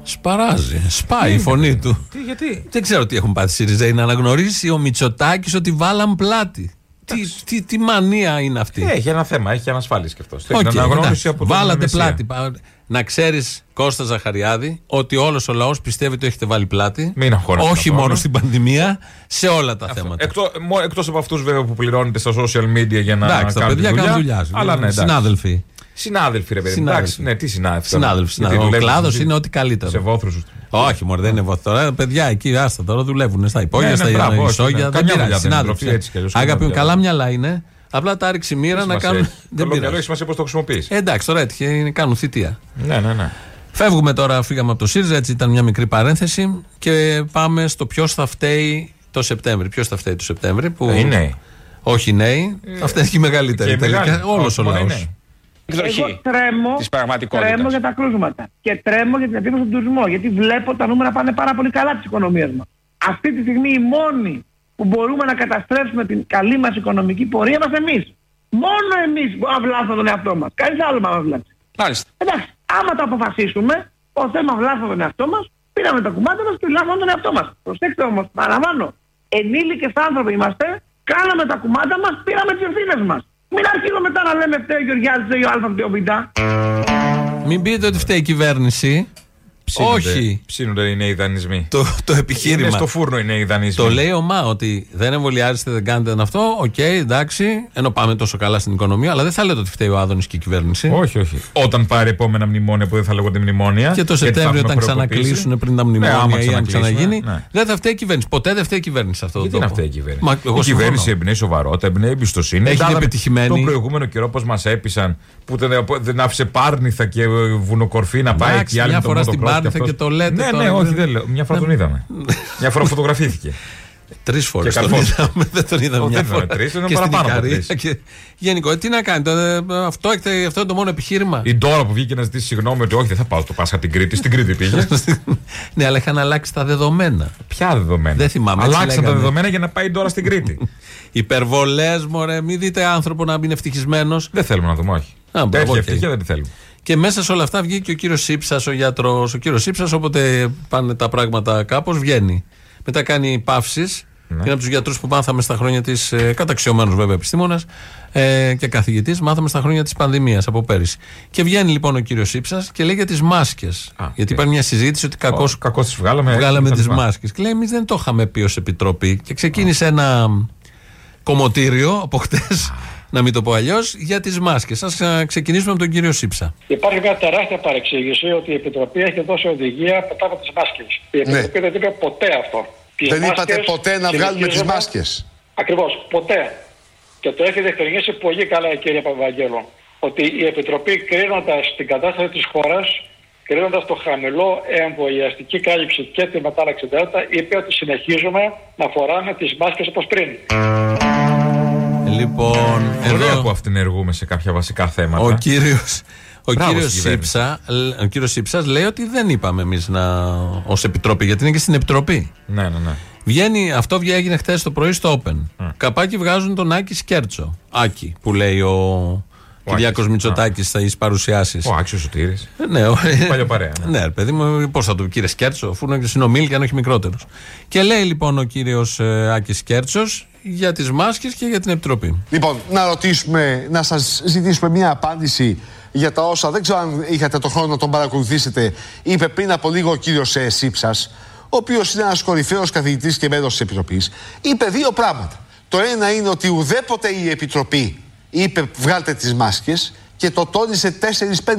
Speaker 4: Σπαράζει, σπάει η φωνή του.
Speaker 5: Τι, γιατί;
Speaker 4: Δεν ξέρω τι έχουν πάθει οι ΣΥΡΙΖΑ. Να αναγνωρίσει ο Μητσοτάκης ότι βάλαν πλάτη. Τι, τι, τι μανία είναι αυτή;
Speaker 5: Έχει ένα θέμα, έχει ανασφάλεια και αυτό.
Speaker 4: Οκ,
Speaker 5: Την αναγνώριση
Speaker 4: εντάξει.
Speaker 5: από τον
Speaker 4: Βάλατε
Speaker 5: Μεσσία.
Speaker 4: πλάτη. Πα- Να ξέρεις, Κώστα Ζαχαριάδη, ότι όλος ο λαός πιστεύει ότι έχετε βάλει πλάτη.
Speaker 5: Μην αγχώνεστε
Speaker 4: Όχι
Speaker 5: καθόλου.
Speaker 4: μόνο στην πανδημία, σε όλα τα θέματα.
Speaker 5: Εκτό εκτός από αυτούς βέβαια που πληρώνετε στα social media για να
Speaker 4: εντάξει, τα
Speaker 5: κάνετε
Speaker 4: παιδιά
Speaker 5: δουλειά.
Speaker 4: κάνουν δουλειά.
Speaker 5: Αλλά ναι, εντάξει.
Speaker 4: Συνάδελφοι.
Speaker 5: Συνάδελφοι, ρε παιδί. μου.
Speaker 4: Συνάδελφοι.
Speaker 5: Εντάξει, ναι, τι συνάδελφοι.
Speaker 4: Συνάδελφοι.
Speaker 5: Γιατί
Speaker 4: συνάδελφοι. Ο
Speaker 5: δουλεύεις
Speaker 4: κλάδος
Speaker 5: εσύ
Speaker 4: είναι ό,τι καλύτερο.
Speaker 5: Σε βόθρους σου.
Speaker 4: Όχι, μωρέ, δεν είναι βόθρο. Τώρα παιδιά εκεί, άστα τώρα δουλεύουν στα υπόγεια,
Speaker 5: Ναι,
Speaker 4: στα
Speaker 5: ναι, μπράβο, όχι,
Speaker 4: ισόγεια.
Speaker 5: ναι.
Speaker 4: Δεν
Speaker 5: Καμιά
Speaker 4: πειράζει.
Speaker 5: δουλειά δεν είναι
Speaker 4: Συνάδελφοι.
Speaker 5: τροφή, έτσι κι αλλιώς, καμιά
Speaker 4: Αγαπη μου,
Speaker 5: δουλειά.
Speaker 4: καλά μυαλά είναι. Απλά τα ρίξει μοίρα να κάνουν. Δεν
Speaker 5: Δεν πειράζει.
Speaker 4: πειράζει.
Speaker 5: Έχει σημασία πώς το χρησιμοποιείς.
Speaker 4: Ε, Εντάξει, τώρα έτυχε, είναι- κάνουν θητεία.
Speaker 5: Ναι, ναι, ναι.
Speaker 4: Φεύγουμε τώρα, φύγαμε από το ΣΥΡΙΖΑ, έτσι ήταν μια μικρή παρένθεση και πάμε στο ποιος θα φταίει το Σεπτέμβρη. Ποιος θα φταίει το Σεπτέμβρη. Που...
Speaker 5: Ε, οι νέοι.
Speaker 4: Όχι οι νέοι, θα φταίει και οι μεγαλύτεροι.
Speaker 5: Και οι
Speaker 4: τελικά.
Speaker 5: μεγάλοι.
Speaker 4: Όλος
Speaker 5: Όχι
Speaker 4: ο
Speaker 5: μόνο οι
Speaker 4: λαός.
Speaker 5: Νέοι.
Speaker 9: Εγώ τρέμω,
Speaker 5: της πραγματικότητας.
Speaker 9: τρέμω για τα κρούσματα και τρέμω για την επίπτωση του τουρισμού. Γιατί βλέπω τα νούμερα πάνε πάρα πολύ καλά της οικονομίας μας. Αυτή τη στιγμή οι μόνοι που μπορούμε να καταστρέψουμε την καλή μας οικονομική πορεία είμαστε εμείς. Μόνο εμείς μπορούμε να βλάψουμε τον εαυτό μας. Κανείς άλλο μα βλάψει.
Speaker 5: Μάλιστα.
Speaker 9: Εντάξει, άμα το αποφασίσουμε, ο θέμα βλάψουμε τον εαυτό μας, πήραμε τα κουμάντα μας και βλάψαμε τον εαυτό μας. Προσέξτε όμως, παραλαμβάνω, ενήλικες άνθρωποι είμαστε, κάναμε τα κουμάντα μας, πήραμε τις ευθύνες μας. Μην αρχίζουμε μετά να λέμε φταίει ο Γεωργιάδης, φταίει ο Α, φταίει ο Β.
Speaker 4: Μην πείτε ότι φταίει η κυβέρνηση.
Speaker 5: Ψήνονται-
Speaker 4: Όχι.
Speaker 5: Ψήνονται οι νέοι δανεισμοί.
Speaker 4: Το, το
Speaker 5: Είναι
Speaker 4: επιχείρημα.
Speaker 5: στο φούρνο οι νέοι δανεισμοί.
Speaker 4: Το λέει ο ΜΑ ότι δεν εμβολιάζεστε, δεν κάνετε αυτό. Οκ, εντάξει, ενώ πάμε τόσο καλά στην οικονομία, αλλά δεν θα λέτε ότι φταίει ο Άδωνης και η κυβέρνηση.
Speaker 5: Όχι, όχι. Όταν πάρει επόμενα μνημόνια που δεν θα λέγονται μνημόνια.
Speaker 4: Και το
Speaker 5: γιατί θα
Speaker 4: Σεπτέμβριο,
Speaker 5: έχουμε
Speaker 4: όταν
Speaker 5: χρεοκοπήσει.
Speaker 4: ξανακλείσουν πριν τα
Speaker 5: Ναι,
Speaker 4: μνημόνια
Speaker 5: άμα
Speaker 4: ή αν
Speaker 5: ξανακλείσουμε,
Speaker 4: ξαναγίνει,
Speaker 5: ναι.
Speaker 4: δεν θα φταίει η κυβέρνηση. Ποτέ δεν φταίει η κυβέρνηση σε αυτό το
Speaker 5: Γιατί να
Speaker 4: τόπο.
Speaker 5: φταίει η κυβέρνηση;
Speaker 4: Μα, εγώ
Speaker 5: η κυβέρνηση
Speaker 4: συμφωνώ.
Speaker 5: εμπνέει σοβαρότητα, εμπνέει εμπιστοσύνη.
Speaker 4: Έχει
Speaker 5: Είδαμε
Speaker 4: πετυχημένη.
Speaker 5: Τον προηγούμενο καιρό πώς μας έπεισαν που δεν, δεν άφησε πάρνηθα και ε, βουνοκορφή να πάει
Speaker 4: Εντάξει,
Speaker 5: και οι άλλοι
Speaker 4: μια
Speaker 5: με το
Speaker 4: φορά στην
Speaker 5: motocross
Speaker 4: Πάρνηθα
Speaker 5: αυτός.
Speaker 4: και το λέτε
Speaker 5: Ναι,
Speaker 4: τώρα,
Speaker 5: ναι, όχι,
Speaker 4: δεν-
Speaker 5: δεν λέω. Μια φορά τον είδαμε. Μια φορά φωτογραφήθηκε.
Speaker 4: Τρεις φορές
Speaker 5: Και
Speaker 4: τον
Speaker 5: καρφώθηκε.
Speaker 4: είδαμε. Δεν τον είδαμε
Speaker 5: Όχι,
Speaker 4: μια
Speaker 5: δεν
Speaker 4: φορά.
Speaker 5: ήταν τρεις, ήταν
Speaker 4: και στην
Speaker 5: παραπάνω από
Speaker 4: Ικαρία.
Speaker 5: τρεις.
Speaker 4: Και... Γενικό, τι να κάνει. το- ε, αυτό, έχετε- αυτό είναι το μόνο επιχείρημα.
Speaker 5: Η τώρα που βγήκε να ζητήσει συγγνώμη ότι όχι, δεν θα πάω στο Πάσχα την Κρήτη. Στην Κρήτη πήγε.
Speaker 4: ναι, αλλά είχαν αλλάξει τα δεδομένα.
Speaker 5: Ποια δεδομένα;
Speaker 4: Δεν θυμάμαι, έτσι
Speaker 5: Αλλάξαν τα
Speaker 4: λέγανε.
Speaker 5: δεδομένα για να πάει τώρα στην Κρήτη.
Speaker 4: Υπερβολές, μωρέ. Μην δείτε άνθρωπο να μην είναι ευτυχισμένος.
Speaker 5: δεν θέλουμε να δούμε, όχι.
Speaker 4: Α, μπράβο,
Speaker 5: Τέτοια
Speaker 4: οκ.
Speaker 5: ευτυχία δεν τη θέλουμε.
Speaker 4: Και μέσα σε όλα αυτά βγήκε ο κύριος Σύψας, ο γιατρός. Ο κύριος Σύψας, όποτε πάνε τα πράγματα κάπως, βγαίνει. Μετά κάνει παύσεις.
Speaker 5: Ναι.
Speaker 4: Είναι από τους γιατρούς που μάθαμε στα χρόνια της. Ε, καταξιωμένος βέβαια επιστήμονας ε, και καθηγητής, μάθαμε στα χρόνια της πανδημίας από πέρυσι. Και βγαίνει λοιπόν ο κύριος Σύψας και λέει για τις μάσκες. Γιατί
Speaker 5: οκ.
Speaker 4: υπάρχει μια συζήτηση ότι κακώς
Speaker 5: Κακώς τις βγάλαμε.
Speaker 4: βγάλαμε
Speaker 5: τα
Speaker 4: τις
Speaker 5: λοιπά.
Speaker 4: μάσκες. Και λέει, εμείς δεν το είχαμε πει ως επιτροπή. Και ξεκίνησε ένα κομμωτήριο από χτες, να μην το πω αλλιώς, για τις μάσκες. Ας ξεκινήσουμε με τον κύριο Σύψα.
Speaker 10: Υπάρχει μια τεράστια παρεξήγηση ότι η Επιτροπή έχει δώσει οδηγία μετά από τις μάσκες. Η Επιτροπή δεν είπε ποτέ αυτό. Τις
Speaker 11: Δεν είπατε
Speaker 10: μάσκες
Speaker 11: ποτέ να βγάλουμε τις
Speaker 10: συνεχίζουμε-
Speaker 11: μάσκες.
Speaker 10: Ακριβώς, ποτέ. Και το έχει διευκρινίσει πολύ καλά η κυρία Παπαγγέλου. Ότι η Επιτροπή κρίνοντας την κατάσταση της χώρας, κρίνοντας το χαμηλό εμβολιαστική κάλυψη και τη μετάλλαξη Δέλτα, είπε ότι συνεχίζουμε να φοράμε τις μάσκες όπως πριν.
Speaker 4: Λοιπόν,
Speaker 5: Ωραία
Speaker 4: εδώ
Speaker 5: που αυτενεργούμε σε κάποια βασικά θέματα.
Speaker 4: ο κύριο. Ο
Speaker 5: Μπράβο
Speaker 4: κύριος
Speaker 5: στην κυβέρνηση.
Speaker 4: Σύψα, ο κύριος Σύψας λέει ότι δεν είπαμε εμείς να... ως επιτροπή, γιατί είναι και στην επιτροπή.
Speaker 5: Ναι, ναι, ναι.
Speaker 4: Βγαίνει, αυτό βγαίνει, έγινε χθες το πρωί στο Open. Καπάκι βγάζουν τον Άκη Σκέρτσο. Άκη, που λέει ο Κυριάκος
Speaker 5: Άκης.
Speaker 4: Μητσοτάκης στις παρουσιάσεις.
Speaker 5: Ο Άξιος Σωτήρης.
Speaker 4: Ναι, ο-
Speaker 5: Παλιοπαρέα, ναι.
Speaker 4: Ναι, ρε παιδί μου, πώς θα το κύριε Σκέρτσο, αφού είναι συνομίλη και αν όχι μικρότερος. Και λέει λοιπόν ο κύριος Άκης Σκέρτσος για τις μάσκες και για την επιτροπή.
Speaker 11: Λοιπόν, να ρωτήσουμε, να σας ζητήσουμε μια απάντηση για τα όσα δεν ξέρω αν είχατε το χρόνο να τον παρακολουθήσετε. Είπε πριν από λίγο ο κύριος ε, Σύψας, ο οποίος είναι ένας κορυφαίος καθηγητής και μέλος της Επιτροπής. Είπε δύο πράγματα. Το ένα είναι ότι ουδέποτε η Επιτροπή είπε βγάλτε τις μάσκες και το τόνισε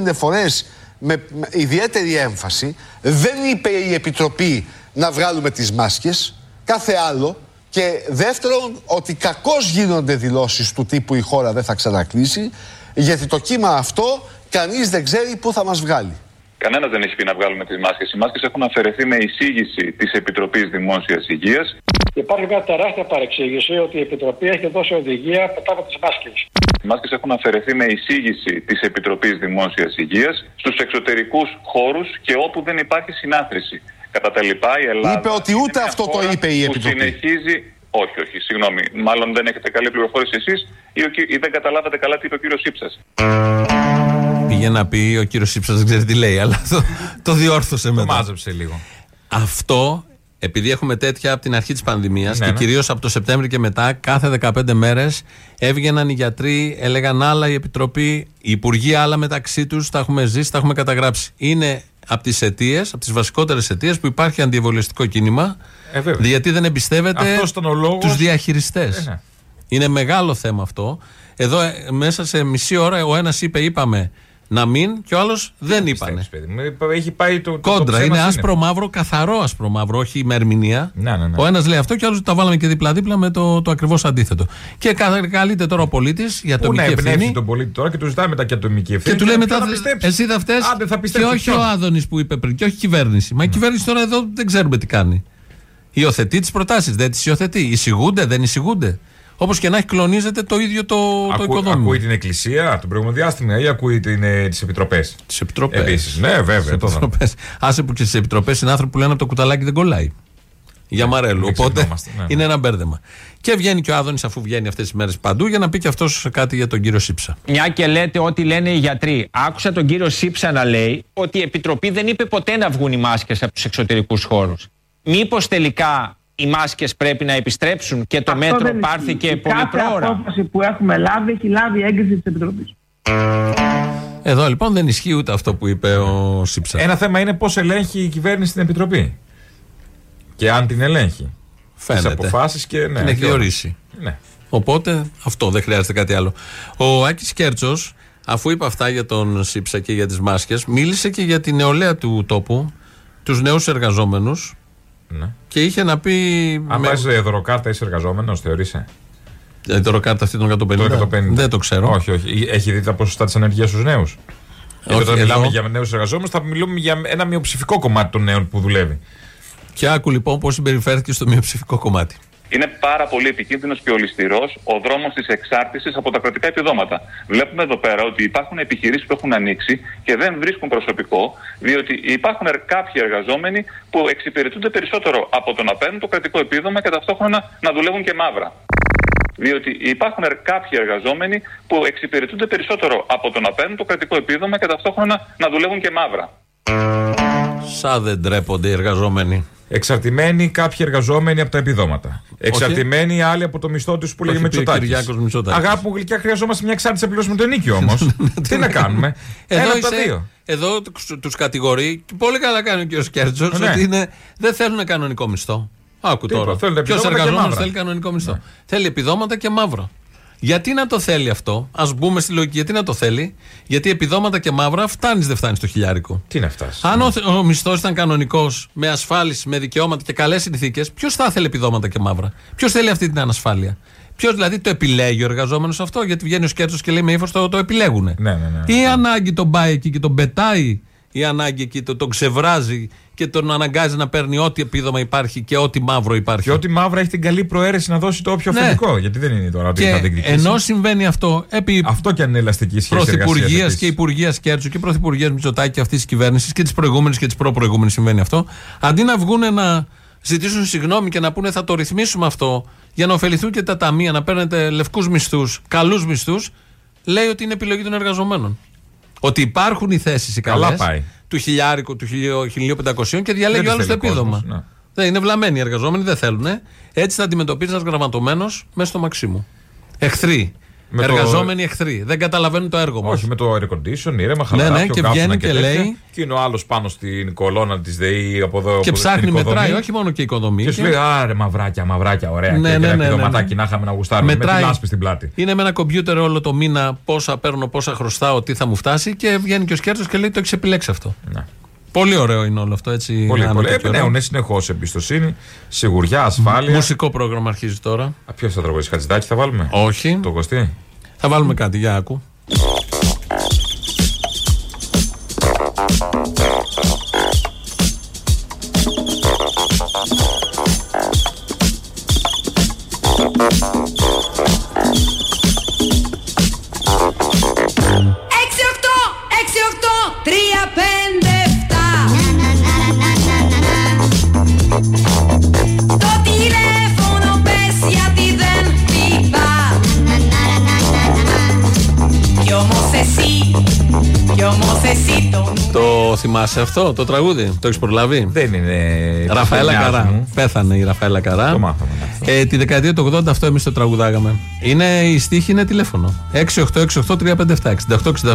Speaker 11: 4-5 φορές με, με ιδιαίτερη έμφαση. Δεν είπε η Επιτροπή να βγάλουμε τις μάσκες, κάθε άλλο. Και δεύτερον, ότι κακώς γίνονται δηλώσεις του τύπου η χώρα δεν θα ξανακλείσει, γιατί το κύμα αυτό κανείς δεν ξέρει πού θα μας βγάλει.
Speaker 12: Κανένας δεν έχει πει να βγάλουμε τι μάσκες. Οι μάσκες έχουν αφαιρεθεί με εισήγηση της Επιτροπής Δημόσιας Υγείας.
Speaker 10: Υπάρχει μια τεράστια παρεξήγηση ότι η Επιτροπή έχει δώσει οδηγία μετά από τις μάσκες.
Speaker 12: Οι μάσκες έχουν αφαιρεθεί με εισήγηση της Επιτροπής Δημόσιας Υγείας στους εξωτερικούς χώρους και όπου δεν υπάρχει συνάθρηση. Κατά τα λοιπά, η Ελλάδα.
Speaker 11: Είπε ότι
Speaker 12: είναι
Speaker 11: ούτε
Speaker 12: μια
Speaker 11: αυτό το
Speaker 12: χώρα
Speaker 11: είπε η
Speaker 12: που
Speaker 11: Επιτροπή.
Speaker 12: συνεχίζει. Όχι, όχι, συγγνώμη. Μάλλον δεν έχετε καλή πληροφόρηση εσείς ή, ο κυ- ή δεν καταλάβατε καλά τι είπε ο κύριος Σύψας.
Speaker 4: Πήγε να πει ο κύριος Σύψας, δεν ξέρει τι λέει, αλλά το, το διόρθωσε
Speaker 5: Το
Speaker 4: μετά.
Speaker 5: μάζεψε λίγο.
Speaker 4: Αυτό, επειδή έχουμε τέτοια από την αρχή της πανδημίας
Speaker 5: Ναι,
Speaker 4: και
Speaker 5: ναι.
Speaker 4: κυρίως από το Σεπτέμβριο και μετά, κάθε 15 μέρες έβγαιναν οι γιατροί, έλεγαν άλλα η Επιτροπή, οι υπουργοί άλλα μεταξύ τους, τα έχουμε ζήσει, τα έχουμε καταγράψει. Είναι από τις αιτίες, από τις βασικότερες αιτίες που υπάρχει αντιεμβολιαστικό κίνημα,
Speaker 5: Ε, βέβαια.
Speaker 4: γιατί δεν εμπιστεύεται
Speaker 5: Αυτός ήταν ο λόγος.
Speaker 4: τους διαχειριστές.
Speaker 5: Ε, ναι.
Speaker 4: Είναι μεγάλο θέμα αυτό. Εδώ ε, μέσα σε μισή ώρα ο ένας είπε, είπαμε να μην, και ο άλλος δεν είπανε.
Speaker 5: Πιστεύεις, παιδί μου. Έχει πάει το. το- το
Speaker 4: Κόντρα,
Speaker 5: ψέμα
Speaker 4: είναι
Speaker 5: σύννεφο.
Speaker 4: άσπρο μαύρο, καθαρό άσπρο μαύρο, όχι με ερμηνεία.
Speaker 5: Ναι, ναι, ναι.
Speaker 4: Ο ένας λέει αυτό και ο άλλο τα βάλαμε και δίπλα-δίπλα με το, το ακριβώς αντίθετο. Και κα- καλείται τώρα ο πολίτης για
Speaker 5: Πού να
Speaker 4: ατομική
Speaker 5: εμπνεύσει
Speaker 4: ευθύνη.
Speaker 5: τον πολίτη τώρα και του ζητάει μετά και ατομική ευθύνη.
Speaker 4: Και του λέει
Speaker 5: ποιο
Speaker 4: μετά,
Speaker 5: θα πιστέψεις;
Speaker 4: εσύ θα φταίει.
Speaker 5: Άντε, θα
Speaker 4: Και
Speaker 5: πιστέψεις.
Speaker 4: όχι
Speaker 5: ποιον.
Speaker 4: ο Άδωνης που είπε πριν, και όχι η κυβέρνηση. Μα η κυβέρνηση τώρα εδώ δεν ξέρουμε τι κάνει. Υιοθετεί τις προτάσεις, δεν τις υιοθετεί. Εισηγούνται, δεν εισηγούνται. Όπως και να έχει, κλονίζεται το ίδιο το, το
Speaker 5: Ακού-
Speaker 4: οικοδόμημα.
Speaker 5: Ακούει την εκκλησία τον προηγούμενο διάστημα ή ακούει τις επιτροπές;
Speaker 4: Τις επιτροπές.
Speaker 5: Επίσης. Ναι, βέβαια. το δω.
Speaker 4: Άσε που και στις επιτροπές είναι άνθρωποι που λένε από το κουταλάκι δεν κολλάει. Για Μαρέλου.
Speaker 5: μην
Speaker 4: Οπότε
Speaker 5: ξεχνόμαστε, ναι, ναι.
Speaker 4: είναι ένα μπέρδεμα. Και βγαίνει και ο Άδωνης, αφού βγαίνει αυτές τις μέρες παντού, για να πει και αυτός κάτι για τον κύριο Σύψα.
Speaker 13: Μια και λέτε ό,τι λένε οι γιατροί. Άκουσα τον κύριο Σύψα να λέει ότι η Επιτροπή δεν είπε ποτέ να βγουν οι μάσκες από τους εξωτερικούς χώρους. Μήπως τελικά οι μάσκες πρέπει να επιστρέψουν και το
Speaker 9: Αυτό
Speaker 13: μέτρο
Speaker 9: δεν
Speaker 13: πάρθηκε
Speaker 9: ισχύει.
Speaker 13: πολύ
Speaker 9: Κάθε
Speaker 13: πρόωρα.
Speaker 9: απόφαση που έχουμε λάβει έχει λάβει έγκριση της Επιτροπής.
Speaker 4: Εδώ λοιπόν δεν ισχύει ούτε αυτό που είπε ο Σύψα.
Speaker 5: Ένα θέμα είναι πώς ελέγχει η κυβέρνηση την επιτροπή. Και αν την ελέγχει.
Speaker 4: Φαίνεται.
Speaker 5: Τι αποφάσεις και. Ναι,
Speaker 4: Την έχει
Speaker 5: και όλα.
Speaker 4: διορίσει.
Speaker 5: Ναι.
Speaker 4: Οπότε αυτό δεν χρειάζεται κάτι άλλο. Ο Άκης Κέρτσος, αφού είπε αυτά για τον Σύψα και για τις μάσκες μίλησε και για την νεολαία του τόπου, τους νέους εργαζόμενους.
Speaker 5: Ναι.
Speaker 4: Και είχε να πει.
Speaker 5: Αν
Speaker 4: με-
Speaker 5: βάζεις δωροκάρτα είσαι εργαζόμενος, θεωρείσαι;
Speaker 4: Ε, το ροκάρτα αυτή των 150.
Speaker 5: Το 150.
Speaker 4: Δεν το ξέρω.
Speaker 5: Όχι, όχι. Έχει δει τα ποσοστά της ανεργία στους νέους;
Speaker 4: Όχι,
Speaker 5: όταν
Speaker 4: εδώ-
Speaker 5: μιλάμε για νέους εργαζόμενους, θα μιλούμε για ένα μειοψηφικό κομμάτι των νέων που δουλεύει.
Speaker 4: Και άκου λοιπόν πώς συμπεριφέρθηκε στο μειοψηφικό κομμάτι.
Speaker 12: Είναι πάρα πολύ επικίνδυνος και ολισθηρό ο δρόμος της εξάρτησης από τα κρατικά επιδόματα. Βλέπουμε εδώ πέρα ότι υπάρχουν επιχειρήσεις που έχουν ανοίξει και δεν βρίσκουν προσωπικό, διότι υπάρχουν ερ- κάποιοι εργαζόμενοι που εξυπηρετούνται περισσότερο από το να παίρνουν το κρατικό επίδομα και ταυτόχρονα να δουλεύουν και μαύρα. Διότι υπάρχουν ερ- κάποιοι εργαζόμενοι που εξυπηρετούνται περισσότερο από το να παίρνουν το κρατικό επίδομα και ταυτόχρονα να δουλεύουν και μαύρα.
Speaker 4: Σαν δεν τρέπονται οι εργαζόμενοι.
Speaker 5: Εξαρτημένοι κάποιοι εργαζόμενοι από τα επιδόματα. Εξαρτημένοι οι άλλοι από το μισθό τους που λέγε
Speaker 4: έχει πει ο
Speaker 5: Μητσοτάκη.
Speaker 4: Κυριάκος Μητσοτάκης.
Speaker 5: Αγάπη μου γλυκιά, χρειαζόμαστε μια εξάρτηση να πληρώσουμε το ενίκιο όμως. Τι να κάνουμε; Ένα
Speaker 4: Εδώ,
Speaker 5: από τα
Speaker 4: είσαι,
Speaker 5: δύο.
Speaker 4: εδώ τους κατηγορεί, και πολύ καλά κάνει ο κ. Κέρτσο,
Speaker 5: Ναι.
Speaker 4: ότι είναι, δεν θέλουν κανονικό μισθό. Άκου
Speaker 5: Τίποτα,
Speaker 4: τώρα.
Speaker 5: θέλουν
Speaker 4: Ποιος
Speaker 5: επιδόματα και
Speaker 4: εργαζόμενος
Speaker 5: μαύρα.
Speaker 4: θέλει κανονικό μισθό. Θέλει επιδόματα και μαύρα. Γιατί να το θέλει αυτό, ας μπούμε στη λογική, γιατί να το θέλει, Γιατί επιδόματα και μαύρα φτάνεις, δεν φτάνεις στο χιλιάρικο.
Speaker 5: Τι να φτάσεις;
Speaker 4: Αν ο, ο μισθός ήταν κανονικός, με ασφάλιση, με δικαιώματα και καλές συνθήκες, ποιος θα ήθελε επιδόματα και μαύρα; Ποιος θέλει αυτή την ανασφάλεια; Ποιος δηλαδή το επιλέγει ο εργαζόμενος αυτό, γιατί βγαίνει ο σκέρτσο και λέει με ύφος το, το επιλέγουν.
Speaker 5: Ναι, ναι, ναι.
Speaker 4: Ή η ανάγκη τον πάει εκεί και τον πετάει, η ανάγκη εκεί το, τον ξεβράζει και τον αναγκάζει να παίρνει ό,τι επίδομα υπάρχει και ό,τι μαύρο υπάρχει.
Speaker 5: Και ότι μαύρα έχει την καλή προαίρεση να δώσει το όποιο
Speaker 4: Ναι.
Speaker 5: αφεντικό. Γιατί δεν είναι τώρα ότι
Speaker 4: Και
Speaker 5: θα διεκδικήσει.
Speaker 4: ενώ συμβαίνει αυτό, επί
Speaker 5: Αυτό και αν είναι ελαστική σχέση.
Speaker 4: Πρωθυπουργίας
Speaker 5: εργασίας
Speaker 4: και
Speaker 5: επίσης.
Speaker 4: Υπουργεία Κέρτσου και Πρωθυπουργίας Μητσοτάκη αυτής της κυβέρνησης και της προηγούμενης και της προ-προηγούμενης συμβαίνει αυτό. Αντί να βγουν να ζητήσουν συγγνώμη και να πούνε θα το ρυθμίσουμε αυτό για να ωφεληθούν και τα ταμεία, να παίρνετε λευκούς μισθούς, καλούς μισθούς, λέει ότι είναι επιλογή των εργαζομένων. Ότι υπάρχουν οι θέσεις οι
Speaker 5: Καλά
Speaker 4: καλές
Speaker 5: πάει.
Speaker 4: του χιλιάρικου, του 1500 και διαλέγει
Speaker 5: Δεν
Speaker 4: ο άλλος
Speaker 5: τις
Speaker 4: το
Speaker 5: θέλει ο
Speaker 4: επίδομα.
Speaker 5: κόσμος, ναι.
Speaker 4: Δεν είναι βλαμμένοι οι εργαζόμενοι, δεν θέλουν. Έτσι θα αντιμετωπίζεις ένας γραμματωμένος μέσα στο Μαξίμου. Εχθροί.
Speaker 5: Με το-
Speaker 4: εργαζόμενοι εχθροί. Δεν καταλαβαίνουν το έργο μας.
Speaker 5: Όχι, με το air condition, ήρεμα, χαλαρά.
Speaker 4: ναι,
Speaker 5: πιο
Speaker 4: και
Speaker 5: καύσωνα
Speaker 4: βγαίνει και
Speaker 5: τέτοια.
Speaker 4: λέει-
Speaker 5: Και είναι ο άλλος πάνω στην κολόνα της ΔΕΗ από εδώ.
Speaker 4: Και
Speaker 5: από
Speaker 4: ψάχνει,
Speaker 5: την οικοδομή.
Speaker 4: μετράει, όχι μόνο και η οικοδομή.
Speaker 5: Και σου λέει, Άρε, μαυράκια, μαυράκια, ωραία.
Speaker 4: Ναι,
Speaker 5: και
Speaker 4: ναι,
Speaker 5: ένα
Speaker 4: ναι,
Speaker 5: επιδοματάκι
Speaker 4: ναι.
Speaker 5: να είχαμε να γουστάρουμε. Με τη λάσπη στην πλάτη.
Speaker 4: Είναι με ένα κομπιούτερ όλο το μήνα πόσα παίρνω, πόσα χρωστάω, τι θα μου φτάσει και βγαίνει και ο Σκέρτσος και λέει το έχεις επιλέξει αυτό.
Speaker 5: Ναι.
Speaker 4: Πολύ ωραίο είναι όλο αυτό έτσι.
Speaker 5: Πολύ,
Speaker 4: άνετο
Speaker 5: πολύ.
Speaker 4: και ωραίο.
Speaker 5: Επενέουν συνεχώς εμπιστοσύνη, σιγουριά, ασφάλεια.
Speaker 4: Μουσικό πρόγραμμα αρχίζει τώρα.
Speaker 5: Ποιος θα τραγουδίσει, Χατζηδάκι θα βάλουμε;
Speaker 4: Όχι.
Speaker 5: Το κοστί.
Speaker 4: Θα βάλουμε κάτι, για άκου.
Speaker 14: Το Το
Speaker 4: θυμάσαι αυτό, το τραγούδι, το έχεις προλάβει;
Speaker 5: Δεν είναι.
Speaker 4: Ραφαέλα
Speaker 5: της
Speaker 4: Καρά.
Speaker 5: μου.
Speaker 4: Πέθανε η Ραφαέλα Καρά.
Speaker 5: Το μάθαμε.
Speaker 4: Ε, τη δεκαετία του 80 αυτό εμείς το τραγουδάγαμε. Είναι, η στίχη είναι τηλέφωνο. 6868-357.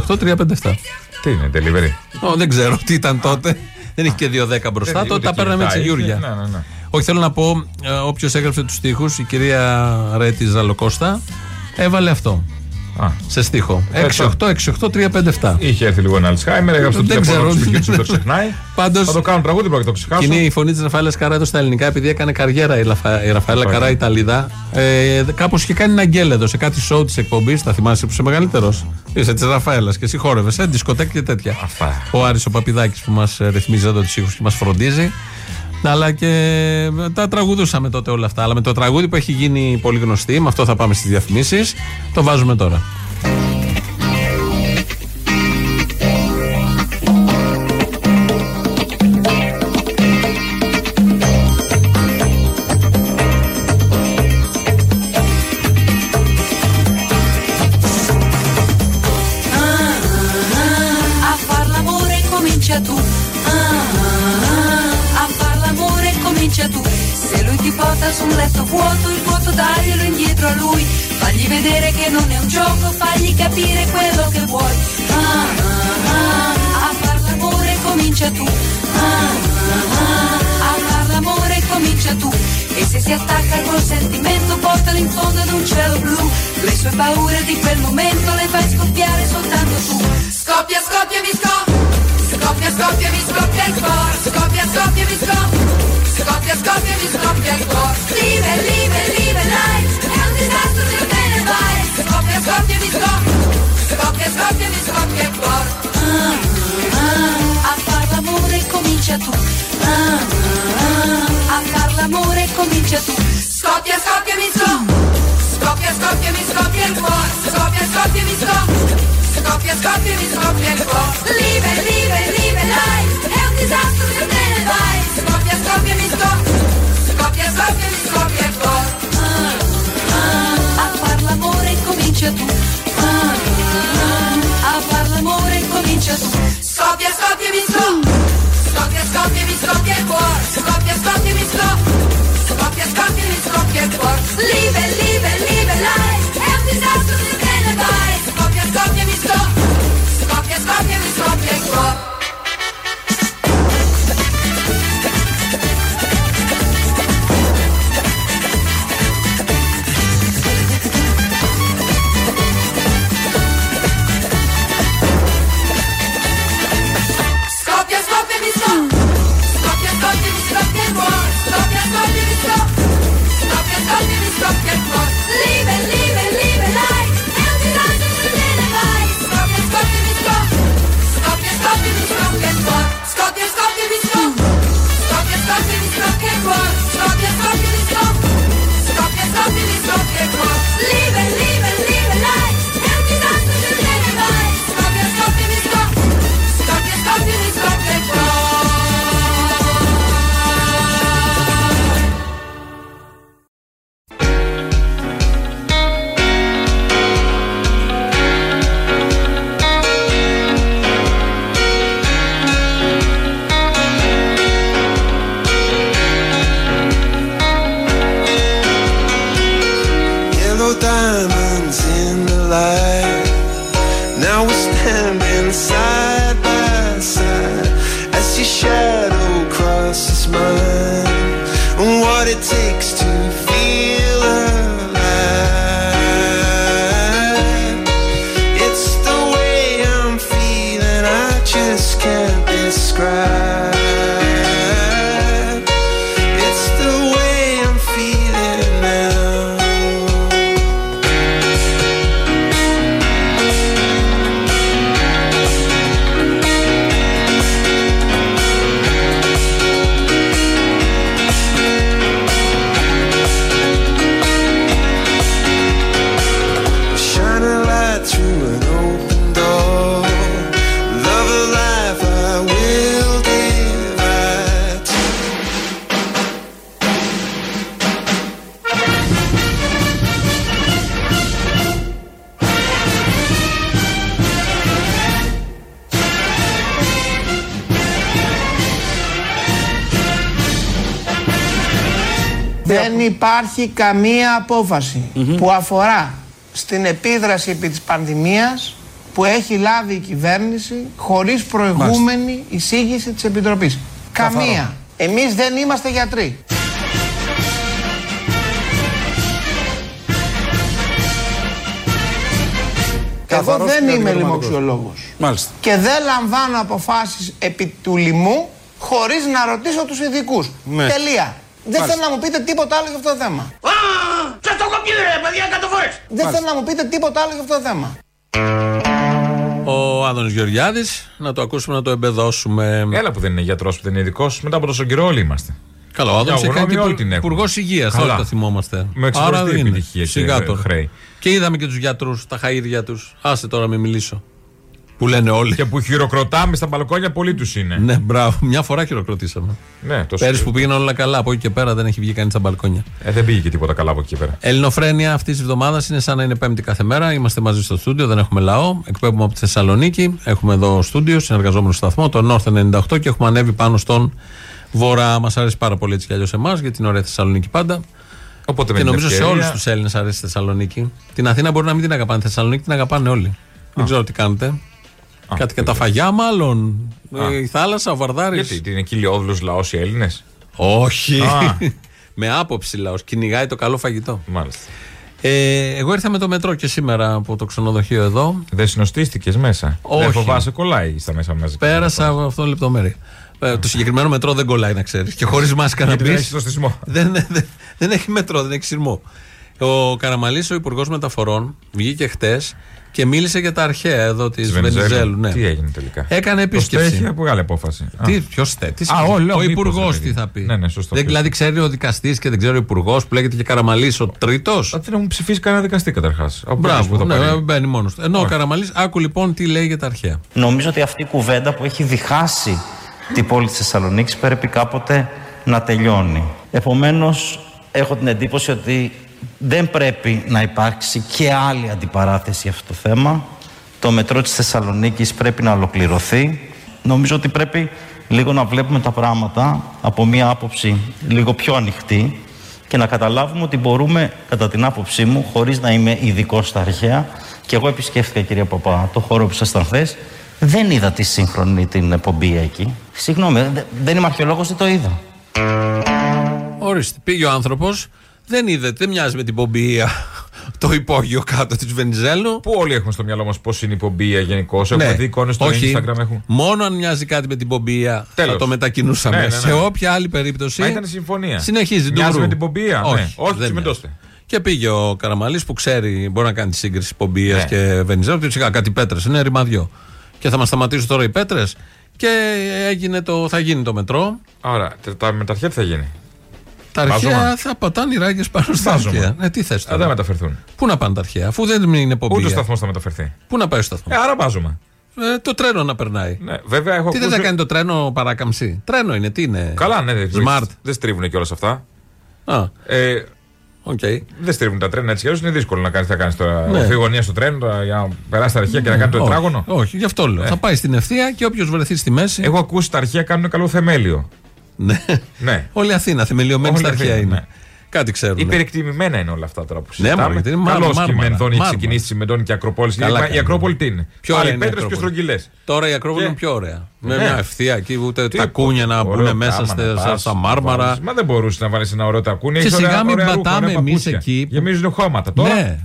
Speaker 4: 6868-357.
Speaker 5: Τι είναι, delivery;
Speaker 4: Ω, δεν ξέρω τι ήταν τότε. Δεν είχε και 2-10 μπροστά.
Speaker 5: Δεν-
Speaker 4: Τότε
Speaker 5: ούτε
Speaker 4: τα παίρναμε έτσι
Speaker 5: κινητά είχε.
Speaker 4: γιούρια.
Speaker 5: Ναι, ναι, ναι.
Speaker 4: Όχι, θέλω να πω, όποιος έγραψε τους στίχους, η κυρία Ρέτη Ζαλοκώστα, έβαλε αυτό.
Speaker 5: Α.
Speaker 4: Σε στίχο.
Speaker 5: Έτσι.
Speaker 4: 68-68-357.
Speaker 5: Είχε έρθει λίγο ένα Αλτσχάιμερ, έγραψε το
Speaker 4: Δεν
Speaker 5: τηλέφωνο
Speaker 4: ξέρω.
Speaker 5: του και το ξεχνάει.
Speaker 4: Πάντως-
Speaker 5: Θα το κάνουν τραγούδι, πρέπει να το ξεχάσω.
Speaker 4: Και είναι η φωνή της Ραφαέλα Καρά εδώ στα ελληνικά, επειδή έκανε καριέρα η, Λαφα... η Ραφαέλα Καρά Ιταλίδα. Ε, Κάπως είχε κάνει ένα γκέλ εδώ σε κάτι show της εκπομπής. Θα θυμάσαι που είσαι μεγαλύτερος. Είσαι της Ραφαέλας και εσύ χόρευε. Ε, δισκοτέκ και τέτοια. Ο Άρης ο Παπιδάκης που μας ρυθμίζει εδώ τους ήχους και μας φροντίζει. Αλλά και τα τραγουδούσαμε τότε όλα αυτά. Αλλά με το τραγούδι που έχει γίνει πολύ γνωστή, με αυτό θα πάμε στις διαφημίσεις, το βάζουμε τώρα.
Speaker 14: Buon sentimento, portalo in fondo ad un cielo blu. Le sue paure di quel momento le fai scoppiare soltanto tu. Scoppia, scoppia, mi scoppia. Scoppia, scoppia, mi scoppia il cuore. Scoppia, scoppia, mi scoppia. Scoppia, scoppia, mi scoppia il cuore. Live, live, live life. È un disastro se te ne vai. Scoppia, scoppia, mi scoppia. Scoppia, scoppia, mi scoppia il cuore. Ah, ah, a far l'amore comincia tu. Ah, ah, a far l'amore comincia tu. Scoppia, scoppia, mi scoppia. Scoppia, scoppia, mi scoppia il cuore. Scoppia, scoppia, mi scoppia. Scoppia, scoppia, mi scoppia il cuore. Live, live, live life. È un disastro se te ne vai. Scoppia, scoppia, mi scoppia. Scoppia, scoppia, mi scoppia il cuore. Ah, ah, a far l'amore comincia tu. Ah, a far l'amore comincia tu. Scoppia, scoppia, mi scoppia. Scoppia, scoppia, mi scoppia il cuore. Scoppia, scoppia, mi Rock, jetzt kommt die Lies, Rock, jetzt Rock. Liebe, Liebe,
Speaker 15: Liebelei, Herz ist aus und die Seele weiß. Rock, jetzt kommt ihr mich Rock, jetzt kommt ihr mich Rock, jetzt
Speaker 1: Rock. Υπάρχει καμία απόφαση που αφορά στην επίδραση επί της πανδημίας που έχει λάβει η κυβέρνηση χωρίς προηγούμενη εισήγηση της Επιτροπής. Καμία. Εμείς δεν είμαστε γιατροί. Εγώ
Speaker 16: Καθαρός
Speaker 1: δεν είμαι
Speaker 16: διαδικασματικός.
Speaker 1: λοιμοξιολόγος.
Speaker 16: Μάλιστα.
Speaker 1: Και δεν λαμβάνω αποφάσεις επί του λοιμού χωρίς να ρωτήσω τους ειδικούς.
Speaker 16: Ναι.
Speaker 1: Τελεία. Δεν
Speaker 16: Μάλιστα.
Speaker 1: θέλω να μου πείτε τίποτα άλλο για αυτό το θέμα.
Speaker 3: Α, σας το έχω πει ρε παιδιά εκατό φορές.
Speaker 1: Δεν θέλω να μου πείτε τίποτα άλλο για αυτό το θέμα.
Speaker 4: Ο Άδωνης Γεωργιάδης, να το ακούσουμε να το εμπεδώσουμε.
Speaker 5: Έλα που δεν είναι γιατρός, που δεν είναι ειδικός. Μετά από τόσο καιρό όλοι είμαστε.
Speaker 4: Καλά, ο Άδωνης
Speaker 5: Μια
Speaker 4: έχει κάνει
Speaker 5: γνώμη όλοι την
Speaker 4: και
Speaker 5: έχουμε.
Speaker 4: υπουργός υγείας.
Speaker 5: Καλά.
Speaker 4: Όλοι το θυμόμαστε.
Speaker 5: Με εξωτερική
Speaker 4: δεν είναι.
Speaker 5: επιτυχία και
Speaker 4: Σιγά τώρα.
Speaker 5: χρέη.
Speaker 4: Και είδαμε και τους γιατρούς, τα χαΐρια τους. Άσε τώρα με μιλήσω. Που λένε όλοι.
Speaker 5: Και που χειροκροτάμε στα μπαλκόνια, πολλοί τους είναι.
Speaker 4: Ναι, μπράβο. Μια φορά χειροκροτήσαμε.
Speaker 5: Ναι, τόσο.
Speaker 4: Πέρυσι που πήγαιναν όλα καλά, από εκεί και πέρα δεν έχει βγει κανείς στα μπαλκόνια.
Speaker 5: Ε, δεν πήγε και τίποτα καλά από εκεί και πέρα.
Speaker 4: Ελληνοφρένεια αυτής της εβδομάδας είναι σαν να είναι Πέμπτη κάθε μέρα. Είμαστε μαζί στο στούντιο, δεν έχουμε λαό. Εκπέμπουμε από τη Θεσσαλονίκη. Έχουμε εδώ στούντιο, συνεργαζόμενο σταθμό, τον North 98 και έχουμε ανέβει πάνω στον Βορρά. Μας αρέσει πάρα πολύ έτσι κι αλλιώς εμάς, γιατί είναι ωραία Θεσσαλονίκη πάντα.
Speaker 5: Οπότε με
Speaker 4: και
Speaker 5: την
Speaker 4: νομίζω σε
Speaker 5: ευκαιρία-
Speaker 4: όλους τους Έλληνες αρέσει η Θεσσαλονίκη. Την Αθήνα μπορεί να μην την αγαπάνε. Τη Θεσσαλονίκη την αγαπάνε όλοι. Δεν ξέρω τι κάνετε. Κάτι και τα φαγιά, μάλλον.
Speaker 5: Α.
Speaker 4: Ε, Η θάλασσα, ο Βαρδάρης.
Speaker 5: Γιατί, τι είναι κοιλιόδουλο λαός οι Έλληνες;
Speaker 4: Όχι.
Speaker 5: Α.
Speaker 4: με άποψη λαός. Κυνηγάει το καλό φαγητό.
Speaker 5: Μάλιστα.
Speaker 4: Ε, εγώ ήρθα με το μετρό και σήμερα από το ξενοδοχείο εδώ.
Speaker 5: Δεν συνοστίστηκες μέσα;
Speaker 4: Όχι.
Speaker 5: Δεν φοβάσαι, κολλάει στα μέσα μαζί.
Speaker 4: Πέρασα από αυτό λεπτομέρεια. Ε, το συγκεκριμένο μετρό δεν κολλάει, να ξέρεις. Και χωρίς μάσκα να
Speaker 5: Γιατί δεν
Speaker 4: μπει.
Speaker 5: έχει σωστισμό.
Speaker 4: δεν, δεν, δεν έχει μετρό, δεν έχει σειρμό. Ο Καραμαλής, ο Υπουργός Μεταφορών, βγήκε χτες και μίλησε για τα αρχαία εδώ της Βενιζέλου. Ναι.
Speaker 5: Τι έγινε τελικά;
Speaker 4: Έκανε
Speaker 5: Το
Speaker 4: επίσκεψη.
Speaker 5: στέχει από μεγάλη απόφαση. Α.
Speaker 4: Τι, ποιος θε, τι
Speaker 5: Α,
Speaker 4: σκέφτεται.
Speaker 5: όλοι,
Speaker 4: Ο
Speaker 5: μήπως,
Speaker 4: Υπουργός
Speaker 5: ρε
Speaker 4: τι
Speaker 5: παιδί.
Speaker 4: θα πει;
Speaker 5: Ναι, ναι, σωστό.
Speaker 4: Δεν, δηλαδή ξέρει ο δικαστής και δεν ξέρει ο Υπουργός που λέγεται και Καραμαλής ο τρίτος;
Speaker 5: Δεν έχουν ψηφίσει κανένα δικαστή καταρχάς.
Speaker 4: Μπράβο, ναι, μπαίνει μόνος του. Ενώ ο Καραμαλής, άκου λοιπόν τι λέει για τα αρχαία.
Speaker 17: Νομίζω ότι αυτή η κουβέντα που έχει διχάσει την πόλη της Θεσσαλονίκης πρέπει κάποτε να τελειώνει. Επομένως, έχω την εντύπωση ότι δεν πρέπει να υπάρξει και άλλη αντιπαράθεση για αυτό το θέμα. Το μετρό της Θεσσαλονίκης πρέπει να ολοκληρωθεί. Νομίζω ότι πρέπει λίγο να βλέπουμε τα πράγματα από μία άποψη λίγο πιο ανοιχτή και να καταλάβουμε ότι μπορούμε, κατά την άποψή μου, χωρίς να είμαι ειδικό στα αρχαία, και εγώ επισκέφθηκα, κυρία Παπά, το χώρο που ήσασταν χθες, δεν είδα τη σύγχρονη την επομπή εκεί. Συγγνώμη, δε- δεν είμαι αρχαιολόγος, δεν το είδα.
Speaker 4: Ορίστε, πήγε ο άνθρωπος, δεν είδε, δεν μοιάζει με την πομπία το υπόγειο κάτω της Βενιζέλου.
Speaker 5: Που όλοι έχουμε στο μυαλό μας πώς είναι η πομπία γενικώς; Έχουμε δει εικόνες στο
Speaker 4: Ναι. Όχι.
Speaker 5: Instagram. Έχουν.
Speaker 4: Μόνο αν μοιάζει κάτι με την πομπία θα
Speaker 5: Τέλος.
Speaker 4: το μετακινούσαμε.
Speaker 5: Ναι, ναι, ναι.
Speaker 4: Σε όποια άλλη περίπτωση.
Speaker 5: Μα ήταν συμφωνία.
Speaker 4: Συνεχίζει
Speaker 5: Μοιάζει
Speaker 4: ντουμπρού.
Speaker 5: με την πομπία.
Speaker 4: Όχι,
Speaker 5: ναι. Όχι,
Speaker 4: δεν
Speaker 5: τσιμεντώστε.
Speaker 4: μοιάζει. Και πήγε ο Καραμαλής που ξέρει, μπορεί να κάνει τη σύγκριση πομπίας
Speaker 5: Ναι.
Speaker 4: και Βενιζέλου. Και σιγά κάτι πέτρες, είναι ρημαδιό. Και θα μας σταματήσουν τώρα οι πέτρες. Και έγινε το, θα γίνει το μετρό.
Speaker 5: Άρα, τα- τα με τα αρχαία τι θα γίνει;
Speaker 4: Τα αρχαία
Speaker 5: Βάζωμα.
Speaker 4: θα πατάνε οι ράγκε πάνω στα
Speaker 5: Βάζωμα.
Speaker 4: αρχαία. Ε, τι θες
Speaker 5: Α,
Speaker 4: τώρα;
Speaker 5: δεν μεταφερθούν.
Speaker 4: Πού να πάνε τα αρχαία, αφού δεν είναι
Speaker 5: Ούτε ο
Speaker 4: πομπία.
Speaker 5: σταθμός θα μεταφερθεί.
Speaker 4: Πού να πάει ο σταθμός;
Speaker 5: Ε, άρα βάζουμε.
Speaker 4: Ε, το τρένο να περνάει.
Speaker 5: Ναι, βέβαια έχω
Speaker 4: Τι δεν
Speaker 5: ακούσει-
Speaker 4: θα κάνει το τρένο παράκαμψη; Τρένο είναι, τι είναι;
Speaker 5: Καλά, ναι, δεν
Speaker 4: Smart.
Speaker 5: Δεν στρίβουν και όλα αυτά.
Speaker 4: Α,
Speaker 5: Ε,
Speaker 4: okay.
Speaker 5: δεν στρίβουν τα τρένα έτσι κι αλλιώς, Είναι δύσκολο να κάνεις. Θα κάνεις τώρα.
Speaker 4: Ναι.
Speaker 5: Ναι. γωνία στο τρένο τώρα, για να περάσει τα αρχεία και να κάνει το
Speaker 4: όχι,
Speaker 5: τετράγωνο.
Speaker 4: Όχι, γι' αυτό λέω. Θα πάει στην ευθεία και όποιος βρεθεί στη μέση.
Speaker 5: Έχω ακούσει τα αρχεία κάνουν καλό θεμέλιο.
Speaker 4: Ναι.
Speaker 5: Ναι.
Speaker 4: Όλη η Αθήνα, θεμελιωμένη
Speaker 5: Όλη
Speaker 4: στα
Speaker 5: η
Speaker 4: αρχαία
Speaker 5: Αθήνα,
Speaker 4: είναι.
Speaker 5: ναι.
Speaker 4: Κάτι ξέρουν.
Speaker 5: Υπερεκτιμημένα είναι όλα αυτά τώρα που
Speaker 4: Ναι,
Speaker 5: συζητάμε.
Speaker 4: μωρέ, γιατί είναι μάρμα-
Speaker 5: Καλώς και η
Speaker 4: μάρμαρα,
Speaker 5: Μενδώνη έχει
Speaker 4: μάρμαρα.
Speaker 5: ξεκινήσει η Μενδώνη και η Ακροπόλη.
Speaker 4: Καλά
Speaker 5: Η
Speaker 4: κάνει.
Speaker 5: Ακρόπολη τι είναι;
Speaker 4: Πιο
Speaker 5: Άλλοι
Speaker 4: ωραία είναι η
Speaker 5: πέτρε και
Speaker 4: Ακρόπολη.
Speaker 5: στρογγυλέ.
Speaker 4: Τώρα η Ακρόπολη
Speaker 5: Και-
Speaker 4: είναι πιο ωραία. Με
Speaker 5: Ναι.
Speaker 4: μια ευθεία εκεί, ούτε
Speaker 5: Τι
Speaker 4: τα κούνια να
Speaker 5: ωραίο
Speaker 4: μπουν μέσα
Speaker 5: κάμα
Speaker 4: στα,
Speaker 5: να
Speaker 4: στα-
Speaker 5: πας,
Speaker 4: στα
Speaker 5: να
Speaker 4: μάρμαρα.
Speaker 5: βάλεις. Μα δεν μπορούσε να βάλεις ένα ωραίο τακούνι.
Speaker 4: Και
Speaker 5: έχεις
Speaker 4: σιγά
Speaker 5: ωραία-
Speaker 4: μην
Speaker 5: ωραία ρούχα,
Speaker 4: πατάμε
Speaker 5: ωραία
Speaker 4: εμείς
Speaker 5: παπούτσια.
Speaker 4: εκεί που-
Speaker 5: Γεμίζουν χώματα. Τώρα
Speaker 4: Ναι.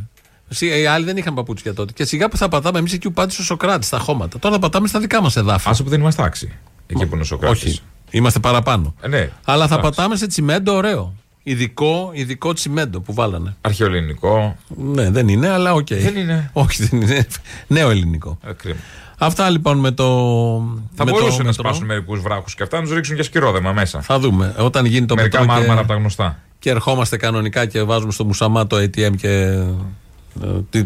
Speaker 4: Σι- Οι άλλοι δεν είχαν παπούτσια τότε. Και σιγά που θα πατάμε εμείς εκεί που πάτησε ο Σοκράτη στα χώματα. Τώρα θα πατάμε στα δικά μας εδάφη.
Speaker 5: Άσε που δεν είμαστε άξιοι. Εκεί που είναι ο Σοκράτης.
Speaker 4: Όχι. Είμαστε παραπάνω.
Speaker 5: Ε, ναι.
Speaker 4: Αλλά θα
Speaker 5: Εντάξει.
Speaker 4: πατάμε σε τσιμέντο ωραίο. Ειδικό, ειδικό τσιμέντο που βάλανε.
Speaker 5: Αρχαιοελληνικό.
Speaker 4: Ναι, δεν είναι, αλλά οκ.
Speaker 5: Δεν είναι.
Speaker 4: Όχι, δεν είναι. Νέο ελληνικό.
Speaker 5: Ε, κρίμα.
Speaker 4: Αυτά λοιπόν με το.
Speaker 5: Θα
Speaker 4: με το
Speaker 5: μπορούσαν να
Speaker 4: μετρό.
Speaker 5: σπάσουν μερικούς βράχους και αυτά να τους ρίξουν και σκυρόδεμα μέσα.
Speaker 4: Θα δούμε. Όταν γίνει το
Speaker 5: Μερικά
Speaker 4: μετρό
Speaker 5: μάρμαρα
Speaker 4: και,
Speaker 5: από τα γνωστά.
Speaker 4: και ερχόμαστε κανονικά και βάζουμε στο μουσαμά το ATM και ε,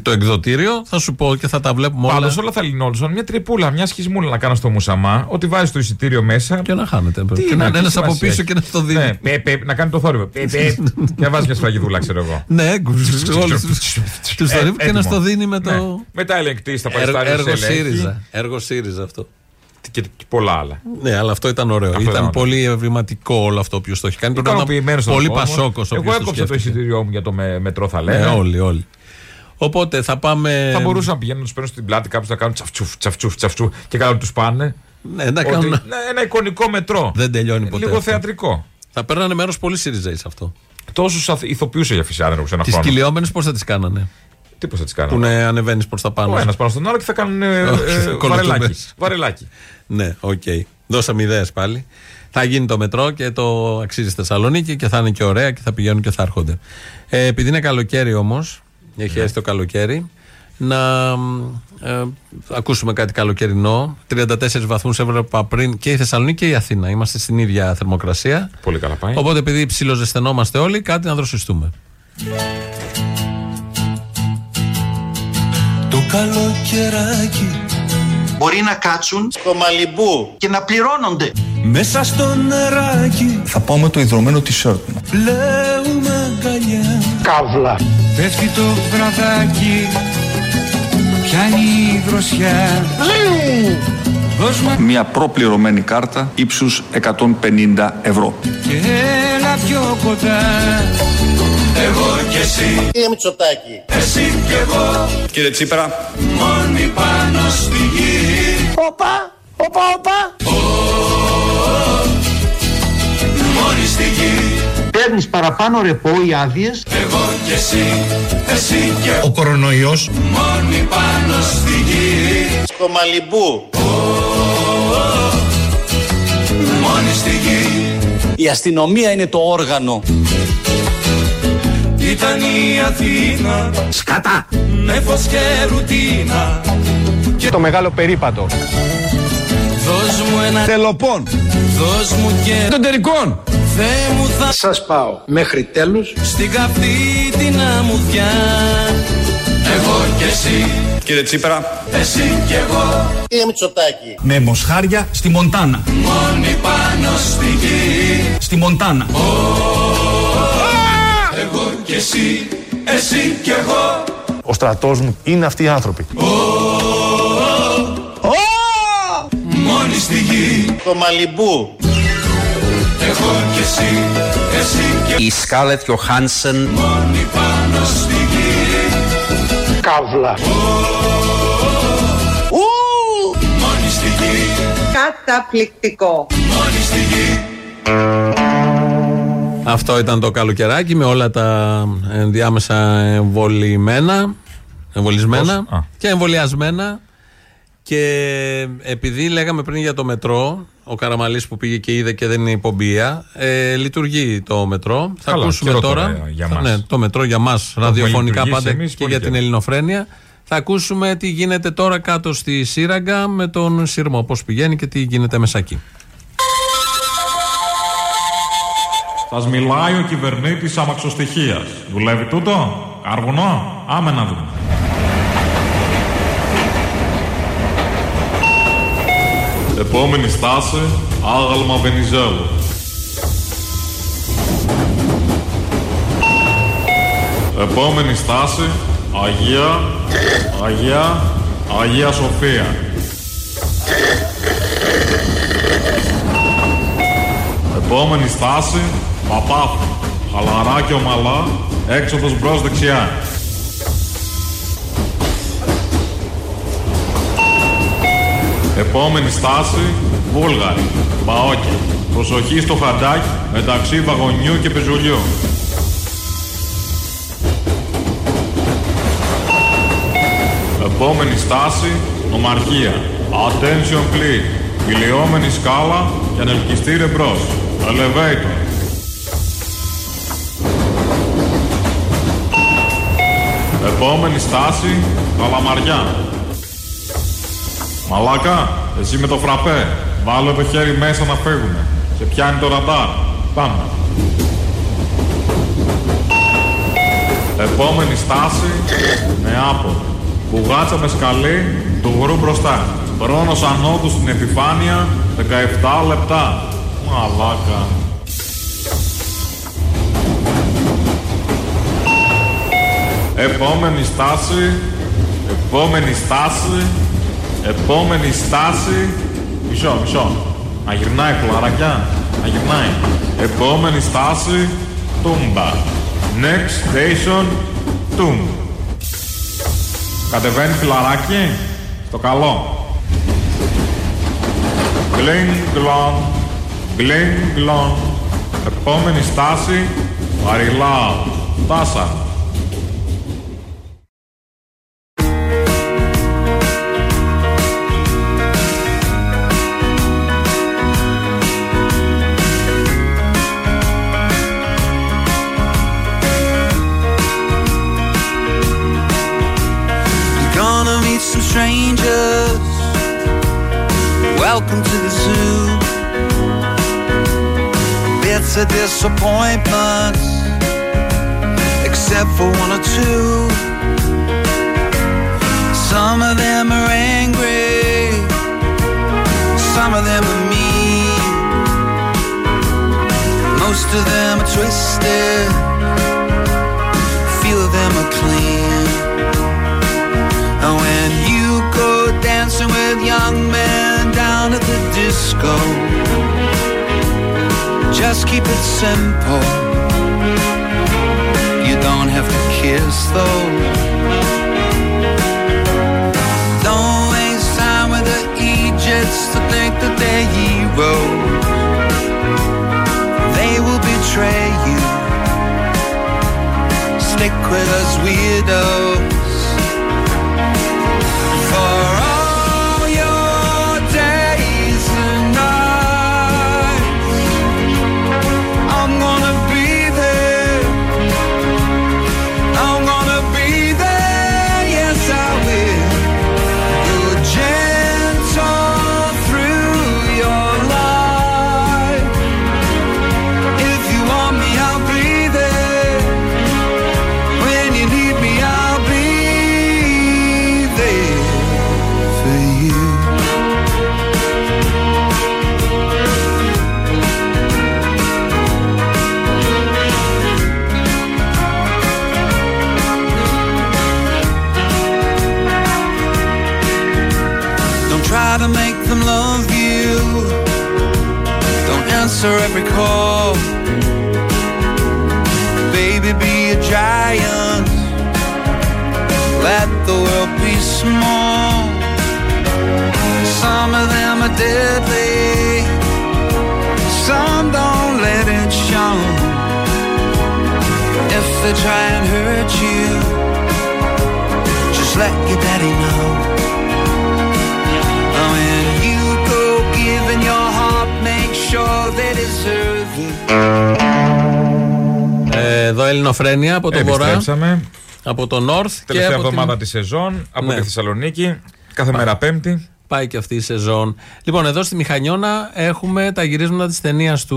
Speaker 4: το εκδοτήριο, θα σου πω και θα τα βλέπουμε όλα.
Speaker 5: Πάντως όλα θα λυνόντουσαν. Μια τρυπούλα, μια σχισμούλα να κάνω στο μουσαμά, ότι βάζει το εισιτήριο μέσα.
Speaker 4: Και να χάνετε.
Speaker 5: Τι
Speaker 4: και να
Speaker 5: να
Speaker 4: είναι
Speaker 5: έχει
Speaker 4: ένας από
Speaker 5: σημασία
Speaker 4: πίσω
Speaker 5: έχει.
Speaker 4: και να το δίνει.
Speaker 5: Ναι, πε, πε, να κάνει το θόρυβο. Πε, πε, και να βάζει μια σφραγιδούλα, ξέρω εγώ.
Speaker 4: Ναι, όλους του
Speaker 5: Ε,
Speaker 4: θορύβους και να
Speaker 5: έτοιμο.
Speaker 4: στο δίνει με το.
Speaker 5: Ναι. Μετά ελεγκτή στα
Speaker 4: Έργο,
Speaker 5: παριστάρια.
Speaker 4: έργο
Speaker 5: σε ελέγχει.
Speaker 4: ΣΥΡΙΖΑ. Έργο ΣΥΡΙΖΑ αυτό.
Speaker 5: Και, και πολλά άλλα.
Speaker 4: Ναι, αλλά αυτό ήταν ωραίο.
Speaker 5: Αυτό
Speaker 4: ήταν
Speaker 5: ήταν
Speaker 4: πολύ ευρηματικό όλο αυτό όποιο το έχει κάνει. Πρέπει να ήταν
Speaker 5: Ικανοποιημένος στον
Speaker 4: πολύ
Speaker 5: κόσμο.
Speaker 4: πασόκος.
Speaker 5: Εγώ έκοψα το εισιτήριό μου για το με- μετρό, θα
Speaker 4: Ναι,
Speaker 5: λέγαμε.
Speaker 4: όλοι, όλοι. Οπότε θα πάμε.
Speaker 5: Θα μπορούσαν να πηγαίνουν να τους παίρνουν στην πλάτη κάποιου να κάνουν τσαφτσούφ, τσαφτσούφ, τσαφτσούφ και καλά τους πάνε.
Speaker 4: Ναι, να
Speaker 5: Ότι-
Speaker 4: κάνουν.
Speaker 5: ναι, ένα εικονικό μετρό.
Speaker 4: Δεν τελειώνει ποτέ.
Speaker 5: Λίγο
Speaker 4: αυτό.
Speaker 5: θεατρικό.
Speaker 4: Θα παίρνανε μέρος πολλοί ΣΥΡΙΖΑ σε αυτό.
Speaker 5: Τόσους ηθοποιούς έχει αφήσει άνεργους ένα
Speaker 4: Τις
Speaker 5: χρόνο.
Speaker 4: κυλιόμενες πώς θα τις κάνανε;
Speaker 5: Τι πώς θα τις
Speaker 4: Που
Speaker 5: κάνουν.
Speaker 4: ναι, ανεβαίνεις προς τα πάνω.
Speaker 5: Ο ένας πάνω στον άλλο και θα κάνουν ε,
Speaker 4: Όχι,
Speaker 5: ε,
Speaker 4: κολοτούμπες.
Speaker 5: βαρελάκι. βαρελάκι.
Speaker 4: Ναι, οκ. Δώσαμε ιδέες πάλι. Θα γίνει το μετρό και το αξίζει στη Θεσσαλονίκη και θα είναι και ωραία και θα πηγαίνουν και θα έρχονται. Ε, επειδή είναι καλοκαίρι όμως, έχει έρθει το καλοκαίρι, να ε, ακούσουμε κάτι καλοκαιρινό. 34 βαθμούς έβλεπα πριν και η Θεσσαλονίκη και η Αθήνα. Είμαστε στην ίδια θερμοκρασία.
Speaker 5: Πολύ καλά πάει.
Speaker 4: Οπότε επειδή ψιλοζεσθενόμαστε όλοι, κάτι να δροσιστούμε.
Speaker 15: Το καλοκαιράκι
Speaker 3: Μπορεί να κάτσουν στο Μαλιμπού και να πληρώνονται.
Speaker 15: μέσα στο νεράκι
Speaker 16: Θα πάω με το ιδρωμένο t-shirt μου.
Speaker 15: Πλέουμε αγκαλιά
Speaker 3: Καύλα.
Speaker 15: Πέφτει το βραδάκι Πιάνει η δροσιά Δώσ' μου
Speaker 16: Μια προπληρωμένη κάρτα ύψους 150 ευρώ.
Speaker 15: και έλα πιο κοντά Εγώ κι εσύ
Speaker 3: Κύριε Μητσοτάκη.
Speaker 15: Εσύ κι εγώ
Speaker 16: Κύριε Τσίπρα,
Speaker 15: Μόνοι πάνω στη γη
Speaker 3: Όπα, όπα, όπα.
Speaker 15: Μόνοι στη γη
Speaker 3: Παίρνεις παραπάνω ρεπό οι άδειες.
Speaker 15: Εγώ κι εσύ Εσύ κι εγώ
Speaker 3: Ο κορονοϊός.
Speaker 15: Μόνοι πάνω στη γη
Speaker 3: Στο Μαλιμπού.
Speaker 15: Μόνοι στη γη
Speaker 16: η αστυνομία είναι το όργανο.
Speaker 15: Ήταν η Αθήνα
Speaker 3: Σκατά.
Speaker 15: με φως και ρουτίνα
Speaker 11: Το μεγάλο περίπατο.
Speaker 15: Δώσ' μου ένα
Speaker 11: Τελοπών.
Speaker 15: Δώσ' μου και
Speaker 11: Των τερικών.
Speaker 15: Θεέ μου θα
Speaker 3: Σας πάω μέχρι τέλους.
Speaker 15: στην καυτή την αμμουδιά Εγώ κι εσύ,
Speaker 16: Κύριε Τσίπρα,
Speaker 15: εσύ κι εγώ
Speaker 3: Κύριε Μητσοτάκη.
Speaker 16: με μοσχάρια στη Μοντάνα.
Speaker 15: Μόνοι πάνω στη γη
Speaker 16: Στη Μοντάνα.
Speaker 15: Εγώ κι εσύ, εσύ κι εγώ
Speaker 11: Ο στρατός μου είναι αυτοί οι άνθρωποι.
Speaker 15: Μόνοι στη γη
Speaker 3: Στο Μαλιμπού.
Speaker 15: Εγώ κι εσύ, εσύ κι
Speaker 17: Η Σκάλετ Γιωχάνσεν
Speaker 15: Μόνοι πάνω στη γη
Speaker 3: Καύλα.
Speaker 15: Μόνοι στη γη,
Speaker 2: Καταπληκτικό.
Speaker 15: μόνοι στη γη
Speaker 4: Αυτό ήταν το καλοκαιράκι με όλα τα ενδιάμεσα εμβολυμένα, εμβολισμένα
Speaker 5: Πώς; Α.
Speaker 4: και εμβολιασμένα. Και επειδή λέγαμε πριν για το μετρό, ο Καραμαλής που πήγε και είδε και δεν είναι υπομπία, ε, λειτουργεί το μετρό. Θα
Speaker 5: Καλά,
Speaker 4: ακούσουμε
Speaker 5: καιρό
Speaker 4: τώρα.
Speaker 5: τώρα για
Speaker 4: θα-
Speaker 5: μας.
Speaker 4: ναι, το μετρό για μας,
Speaker 5: έχουμε
Speaker 4: ραδιοφωνικά
Speaker 5: λειτουργήσει
Speaker 4: πάντα
Speaker 5: εμείς
Speaker 4: και
Speaker 5: πολύ
Speaker 4: για την
Speaker 5: καιρό.
Speaker 4: ελληνοφρένεια. Θα Θα ακούσουμε τι γίνεται τώρα κάτω στη Σύραγγα με τον Σύρμο, πώς πηγαίνει και τι γίνεται μέσα εκεί.
Speaker 5: Σας μιλάει ο κυβερνήτης αμαξοστοιχίας. Δουλεύει τούτο, καρβουνό, άμε να δούμε. Επόμενη στάση, άγαλμα Βενιζέλου. Επόμενη στάση, Αγία, Αγία, Αγία Σοφία. Επόμενη στάση, Παπάθου. Χαλαρά και ομαλά, έξοδος μπρος δεξιά. Επόμενη στάση, Βούλγαρη. Παόκι. Προσοχή στο χαντάκι μεταξύ βαγονιού και πεζουλιού. Επόμενη στάση, Νομαρχία. Attention please. Ηλιόμενη σκάλα και ανελκυστήρε μπρος. Elevator. Επόμενη στάση, Καλαμαριά. Μαλάκα, εσύ με το φραπέ. Βάλε το χέρι μέσα να φύγουμε. Σε πιάνει το ραντάρ. Πάμε. Επόμενη στάση, Νεάπολη. Μπουγάτσα με σκαλί, του γρου μπροστά. Χρόνος ανόδου στην επιφάνεια, 17 λεπτά. Μαλάκα. Επόμενη στάση, επόμενη στάση, επόμενη στάση. Μισό, μισό. Να γυρνάει φλαρακιά, να γυρνάει. Επόμενη στάση, Τούμπα. Next station, Τούμ. Κατεβαίνει φιλαράκι, στο καλό. Γκλιν γκλον, γκλιν γκλον. Επόμενη στάση, Βαριλάου. Τάσα.
Speaker 15: Welcome to the zoo. Bits of disappointments, except for one or two. Some of them are angry, some of them are mean. Most of them are twisted, just keep it simple. You don't have to kiss though. Don't waste time with the Egypts to think that they're heroes. They will betray you. Stick with us weirdos. Answer every call. Baby, be a giant. Let the world be small. Some of them are deadly. Some don't let it show. If they try and hurt you, just let your daddy know. Deserve it.
Speaker 4: Ε, εδώ Ελληνοφρένια από το Βορρά.
Speaker 18: Επιστρέψαμε.
Speaker 4: Από το North και
Speaker 5: Τελευταία
Speaker 4: από
Speaker 5: εβδομάδα
Speaker 4: την...
Speaker 5: της σεζόν από
Speaker 4: Ναι.
Speaker 5: τη Θεσσαλονίκη. Κάθε μέρα Πέμπτη.
Speaker 4: Πάει και αυτή η σεζόν. Λοιπόν, εδώ στη Μηχανιώνα έχουμε τα γυρίσματα της ταινίας του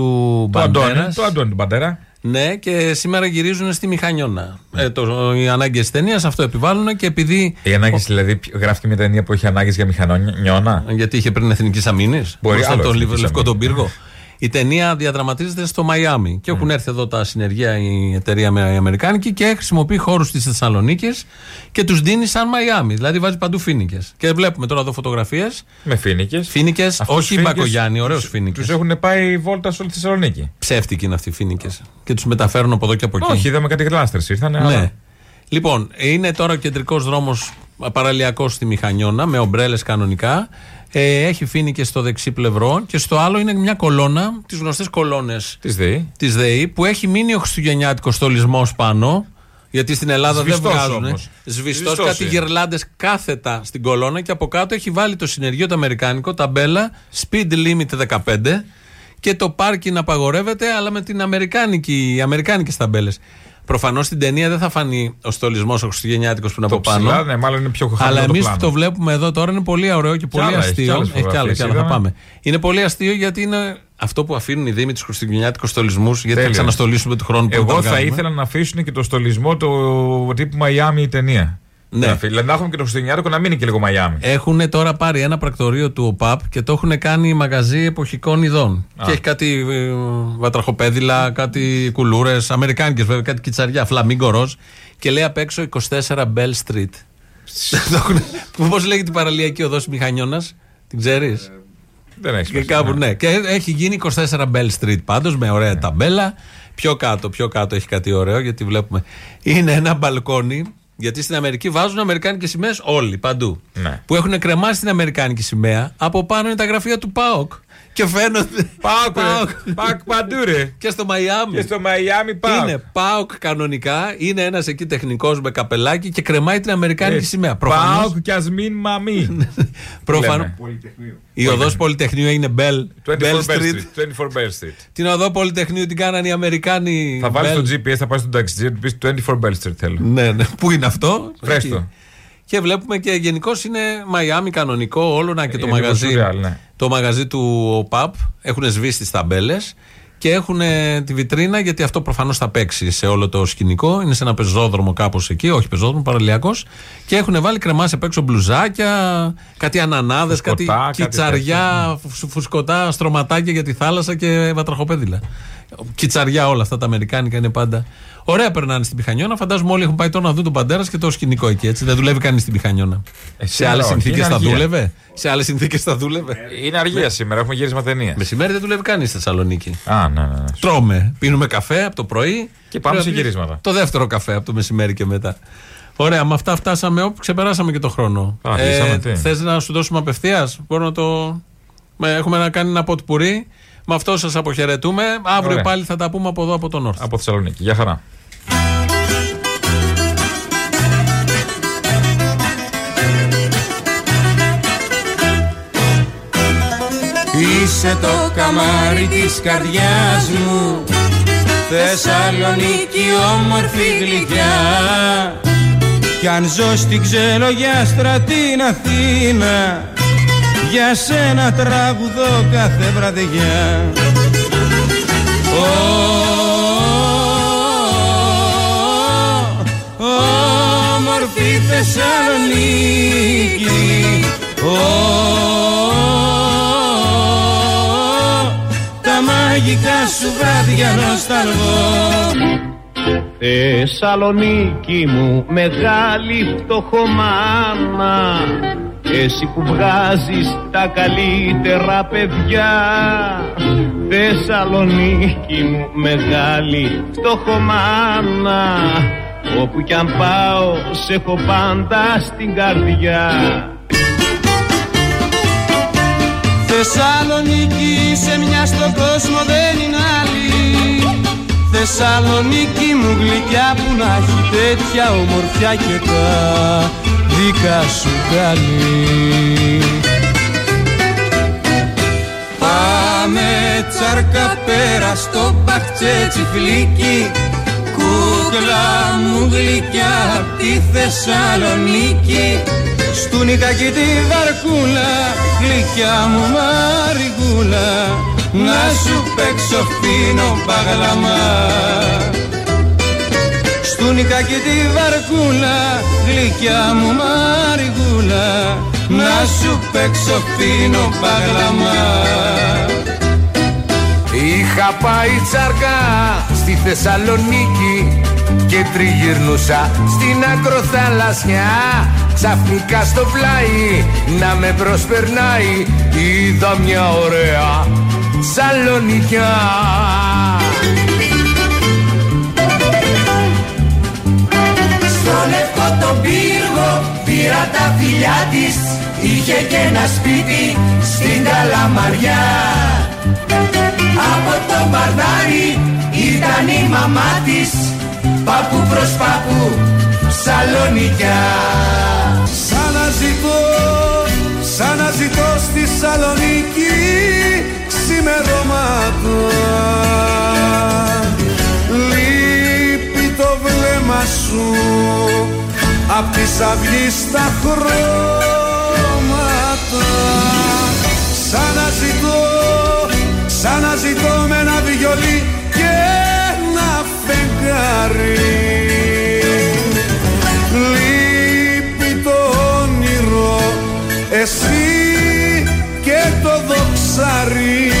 Speaker 5: Το Αντώνη.
Speaker 4: Μπαντέρας.
Speaker 5: Το Αντώνη του Παντέρα.
Speaker 4: Ναι, και σήμερα γυρίζουν στη Μηχανιώνα. Ε, το, οι ανάγκες της ταινίας αυτό επιβάλλουν και επειδή.
Speaker 5: Οι ανάγκες δηλαδή γράφει και μια ταινία που έχει ανάγκες για μηχανόνιωνα.
Speaker 4: Γιατί είχε πριν εθνικής αμήνης;
Speaker 5: Μπορεί άλλο
Speaker 4: τον
Speaker 5: Εθνικής
Speaker 4: Λευκό
Speaker 5: Αμήνης.
Speaker 4: τον πύργο; Η ταινία διαδραματίζεται στο Μαϊάμι και έχουν έρθει εδώ τα συνεργεία η εταιρεία με η Αμερικάνικη και χρησιμοποιεί χώρους της Θεσσαλονίκης και τους δίνει σαν Μαϊάμι. Δηλαδή βάζει παντού φίνικες. Και βλέπουμε τώρα εδώ φωτογραφίες.
Speaker 5: Με φίνικες.
Speaker 4: Φίνικες, όχι Μπακογιάννη, ωραίους φίνικες.
Speaker 5: Τους έχουν πάει βόλτα σε όλη τη Θεσσαλονίκη.
Speaker 4: Ψεύτικοι είναι αυτοί οι φίνικες. Και τους μεταφέρουν από εδώ και από εκεί.
Speaker 5: Όχι, είδαμε κάτι γλάστερ ήρθαν.
Speaker 4: Ναι. Λοιπόν, είναι τώρα ο κεντρικός δρόμος παραλιακός στη Μηχανιώνα με ομπρέλες κανονικά. Ε, έχει φίνικε στο δεξί πλευρό και στο άλλο είναι μια κολόνα, τις γνωστές κολόνες
Speaker 5: Της ΔΕΗ.
Speaker 4: της ΔΕΗ, που έχει μείνει ο χριστουγεννιάτικος στολισμός πάνω. Γιατί στην Ελλάδα
Speaker 5: Σβηστός
Speaker 4: δεν βγάζουν.
Speaker 5: όμως.
Speaker 4: Σβηστός,
Speaker 5: Σβηστός
Speaker 4: κάτι
Speaker 5: είναι.
Speaker 4: γυρλάντε κάθετα στην κολόνα και από κάτω έχει βάλει το συνεργείο το αμερικάνικο, ταμπέλα speed limit 15 και το πάρκινγκ απαγορεύεται, αλλά με την αμερικάνικη, οι αμερικάνικες ταμπέλες. Προφανώς στην ταινία δεν θα φανεί ο στολισμός ο Χριστουγεννιάτικος που είναι
Speaker 5: Το
Speaker 4: από πάνω.
Speaker 5: ψηλά, ναι, μάλλον είναι πιο χαμηλό
Speaker 4: Αλλά
Speaker 5: το
Speaker 4: εμείς
Speaker 5: πλάνο.
Speaker 4: που το βλέπουμε εδώ τώρα είναι πολύ ωραίο και πολύ
Speaker 5: άλλα έχει,
Speaker 4: αστείο.
Speaker 5: κι άλλες
Speaker 4: Έχει κι άλλα,
Speaker 5: φωτογραφίες
Speaker 4: κι άλλα, θα
Speaker 5: είδαμε.
Speaker 4: πάμε. Είναι πολύ αστείο γιατί είναι αυτό που αφήνουν οι Δήμοι τους Χριστουγεννιάτικους στολισμούς, γιατί θα
Speaker 5: Τέλεια.
Speaker 4: ξαναστολίσουμε του χρόνου που
Speaker 5: Εγώ
Speaker 4: τα
Speaker 5: θα
Speaker 4: βγάζουμε.
Speaker 5: ήθελα να αφήσουν και το στολισμό του τύπου Μαϊάμι η ταινία.
Speaker 4: Ναι.
Speaker 5: Να αφή- Δηλαδή να έχουμε και το Χριστουγεννιάτικο να μείνει και λίγο Μαϊάμι.
Speaker 4: Έχουν τώρα πάρει ένα πρακτορείο του ΟΠΑΠ και το έχουν κάνει μαγαζί εποχικών ειδών.
Speaker 5: Α.
Speaker 4: Και έχει κάτι ε, βατραχοπέδιλα, κάτι κουλούρες, αμερικάνικες βέβαια, κάτι κιτσαριά, φλαμίγκο ροζ. Και λέει απ' έξω 24 Bell Street. Πώς λέγεται η παραλιακή οδός Μηχανιώνας, την ξέρεις;
Speaker 5: Δεν έχει
Speaker 4: Και κάπου, ναι. Και έχει γίνει 24 Bell Street πάντως με ωραία ταμπέλα. Πιο κάτω, πιο κάτω έχει κάτι ωραίο γιατί βλέπουμε. Είναι ένα μπαλκόνι. Γιατί στην Αμερική βάζουν Αμερικάνικες σημαίες όλοι, παντού.
Speaker 5: Ναι.
Speaker 4: Που έχουν κρεμάσει την Αμερικάνικη σημαία. Από πάνω είναι τα γραφεία του ΠΑΟΚ. Και φαίνονται.
Speaker 5: Πάοκ, ρε. Πάοκ παντού, ρε.
Speaker 4: Και στο Μαϊάμι.
Speaker 5: Και στο Μαϊάμι πάω.
Speaker 4: Είναι ΠΑΟΚ κανονικά. Είναι ένας εκεί τεχνικός με καπελάκι και κρεμάει την Αμερικάνικη σημαία. Προφανώς-
Speaker 5: Ε, Πάοκ και ας μην μαμί.
Speaker 4: Προφανώ.
Speaker 5: Λέμε.
Speaker 4: Η οδός Πολυτεχνείου είναι Bell,
Speaker 5: 24
Speaker 4: Bell
Speaker 5: Bell
Speaker 4: Street.
Speaker 5: Street. 24 Bell Street.
Speaker 4: Την οδό Πολυτεχνείου την κάνανε οι Αμερικάνοι.
Speaker 5: Θα βάλεις
Speaker 4: Bell.
Speaker 5: το GPS, θα πάει στον ταξιτζή, θα του πει 24 Bell Street θέλω.
Speaker 4: Ναι, ναι. Πού είναι αυτό;
Speaker 5: Βρες
Speaker 4: Εκεί.
Speaker 5: το.
Speaker 4: Και βλέπουμε και γενικώς είναι Μαϊάμι κανονικό, όλο να και το
Speaker 5: Είναι λίγο
Speaker 4: μαγαζί.
Speaker 5: surreal, ναι.
Speaker 4: Το μαγαζί του ΟΠΑΠ έχουν σβήσει τις ταμπέλες και έχουν ε, τη βιτρίνα γιατί αυτό προφανώς θα παίξει σε όλο το σκηνικό. Είναι σε ένα πεζόδρομο κάπως εκεί, όχι πεζόδρομο, παραλιακός. Και έχουν βάλει κρεμάσει απ' έξω μπλουζάκια, κάτι ανανάδες, κάτι
Speaker 5: Φουσκωτά, κάτι
Speaker 4: κιτσαριά, φου- φουσκωτά, στρωματάκια για τη θάλασσα και βατραχοπέδιλα. Κιτσαριά όλα αυτά τα αμερικάνικα είναι πάντα. Ωραία περνάνε στην Πιχανιώνα. Φαντάζομαι όλοι έχουν πάει τώρα να δουν τον Παντέρας και το σκηνικό εκεί. Έτσι. Δεν δουλεύει κανείς στην Πιχανιώνα. σε
Speaker 5: σήμερα
Speaker 4: άλλε
Speaker 5: όχι,
Speaker 4: συνθήκες
Speaker 5: είναι
Speaker 4: θα
Speaker 5: αργία.
Speaker 4: δούλευε; Σε άλλες συνθήκες θα δούλευε;
Speaker 5: Είναι αργία σήμερα, έχουμε γύρισμα ταινία.
Speaker 4: Μεσημέρι δεν δουλεύει κανείς στη Θεσσαλονίκη.
Speaker 5: Α, ναι, ναι. ναι.
Speaker 4: Τρώμε, πίνουμε καφέ από το πρωί.
Speaker 5: Και πάμε
Speaker 4: Πρέπει
Speaker 5: σε
Speaker 4: να πεις
Speaker 5: γυρίσματα.
Speaker 4: Το δεύτερο καφέ από το μεσημέρι και μετά. Ωραία, με αυτά φτάσαμε όπου ξεπεράσαμε και το χρόνο.
Speaker 5: Α, κλείσαμε, τι.
Speaker 4: Θες να σου δώσουμε απευθείας, Μπορώ να το. με- Έχουμε να κάνει ένα ποτπουρί. Με αυτό σας αποχαιρετούμε. Αύριο
Speaker 5: Ωραία.
Speaker 4: πάλι θα τα πούμε από εδώ από τον Όρθιο.
Speaker 5: Από Θεσσαλονίκη. Γεια χαρά.
Speaker 19: Είσαι το καμάρι της καρδιάς μου Θεσσαλονίκη όμορφη γλυκιά Κι αν ζω στην ξελογιάστρα την Αθήνα Για σένα τραγουδώ κάθε βραδιά. Ω, Όμορφη Θεσσαλονίκη. Ω, τα μαγικά σου βράδια νοσταλγώ.
Speaker 20: Θεσσαλονίκη μου μεγάλη φτωχομάνα Εσύ που βγάζεις τα καλύτερα παιδιά Θεσσαλονίκη μου μεγάλη φτωχομάνα Όπου κι αν πάω σε έχω πάντα στην καρδιά.
Speaker 19: Θεσσαλονίκη σε μια στον κόσμο δεν είναι άλλη. Θεσσαλονίκη μου γλυκιά που να έχει τέτοια ομορφιά και τα δικά σου καλή Πάμε τσάρκα πέρα στο μπαχτσέ τσιφλίκι. Κούκλα μου γλυκιά απ' τη Θεσσαλονίκη. Στου νικάκι τη βαρκούλα γλυκιά μου μαριγούλα. Να σου παίξω φίνο παγλαμά Στου νικάκι τη βαρκούλα γλυκιά μου μαριγούλα. Να σου παίξω φίνο παγλαμά.
Speaker 21: Είχα πάει τσάρκα στη Θεσσαλονίκη και τριγυρνούσα στην ακροθαλασσιά. Ξαφνικά στο πλάι να με προσπερνάει. Είδα μια ωραία σαλονικιά
Speaker 14: τον πύργο πήρα τα φιλιά της. Είχε και ένα σπίτι στην Καλαμαριά. Από το μπαρδάρι ήταν η μαμά της. Παππού προς παππού Σαλονικιά
Speaker 19: Σαν να ζητώ, σαν να ζητώ στη Σαλονίκη. Ξημερώματα Λείπει το βλέμμα σου απ' τη αυγής στα χρώματα.
Speaker 21: Σαν να ζητώ, σαν να ζητώ με ένα βιολί και ένα φεγγάρι. Λείπει το όνειρο εσύ και το δοξαρί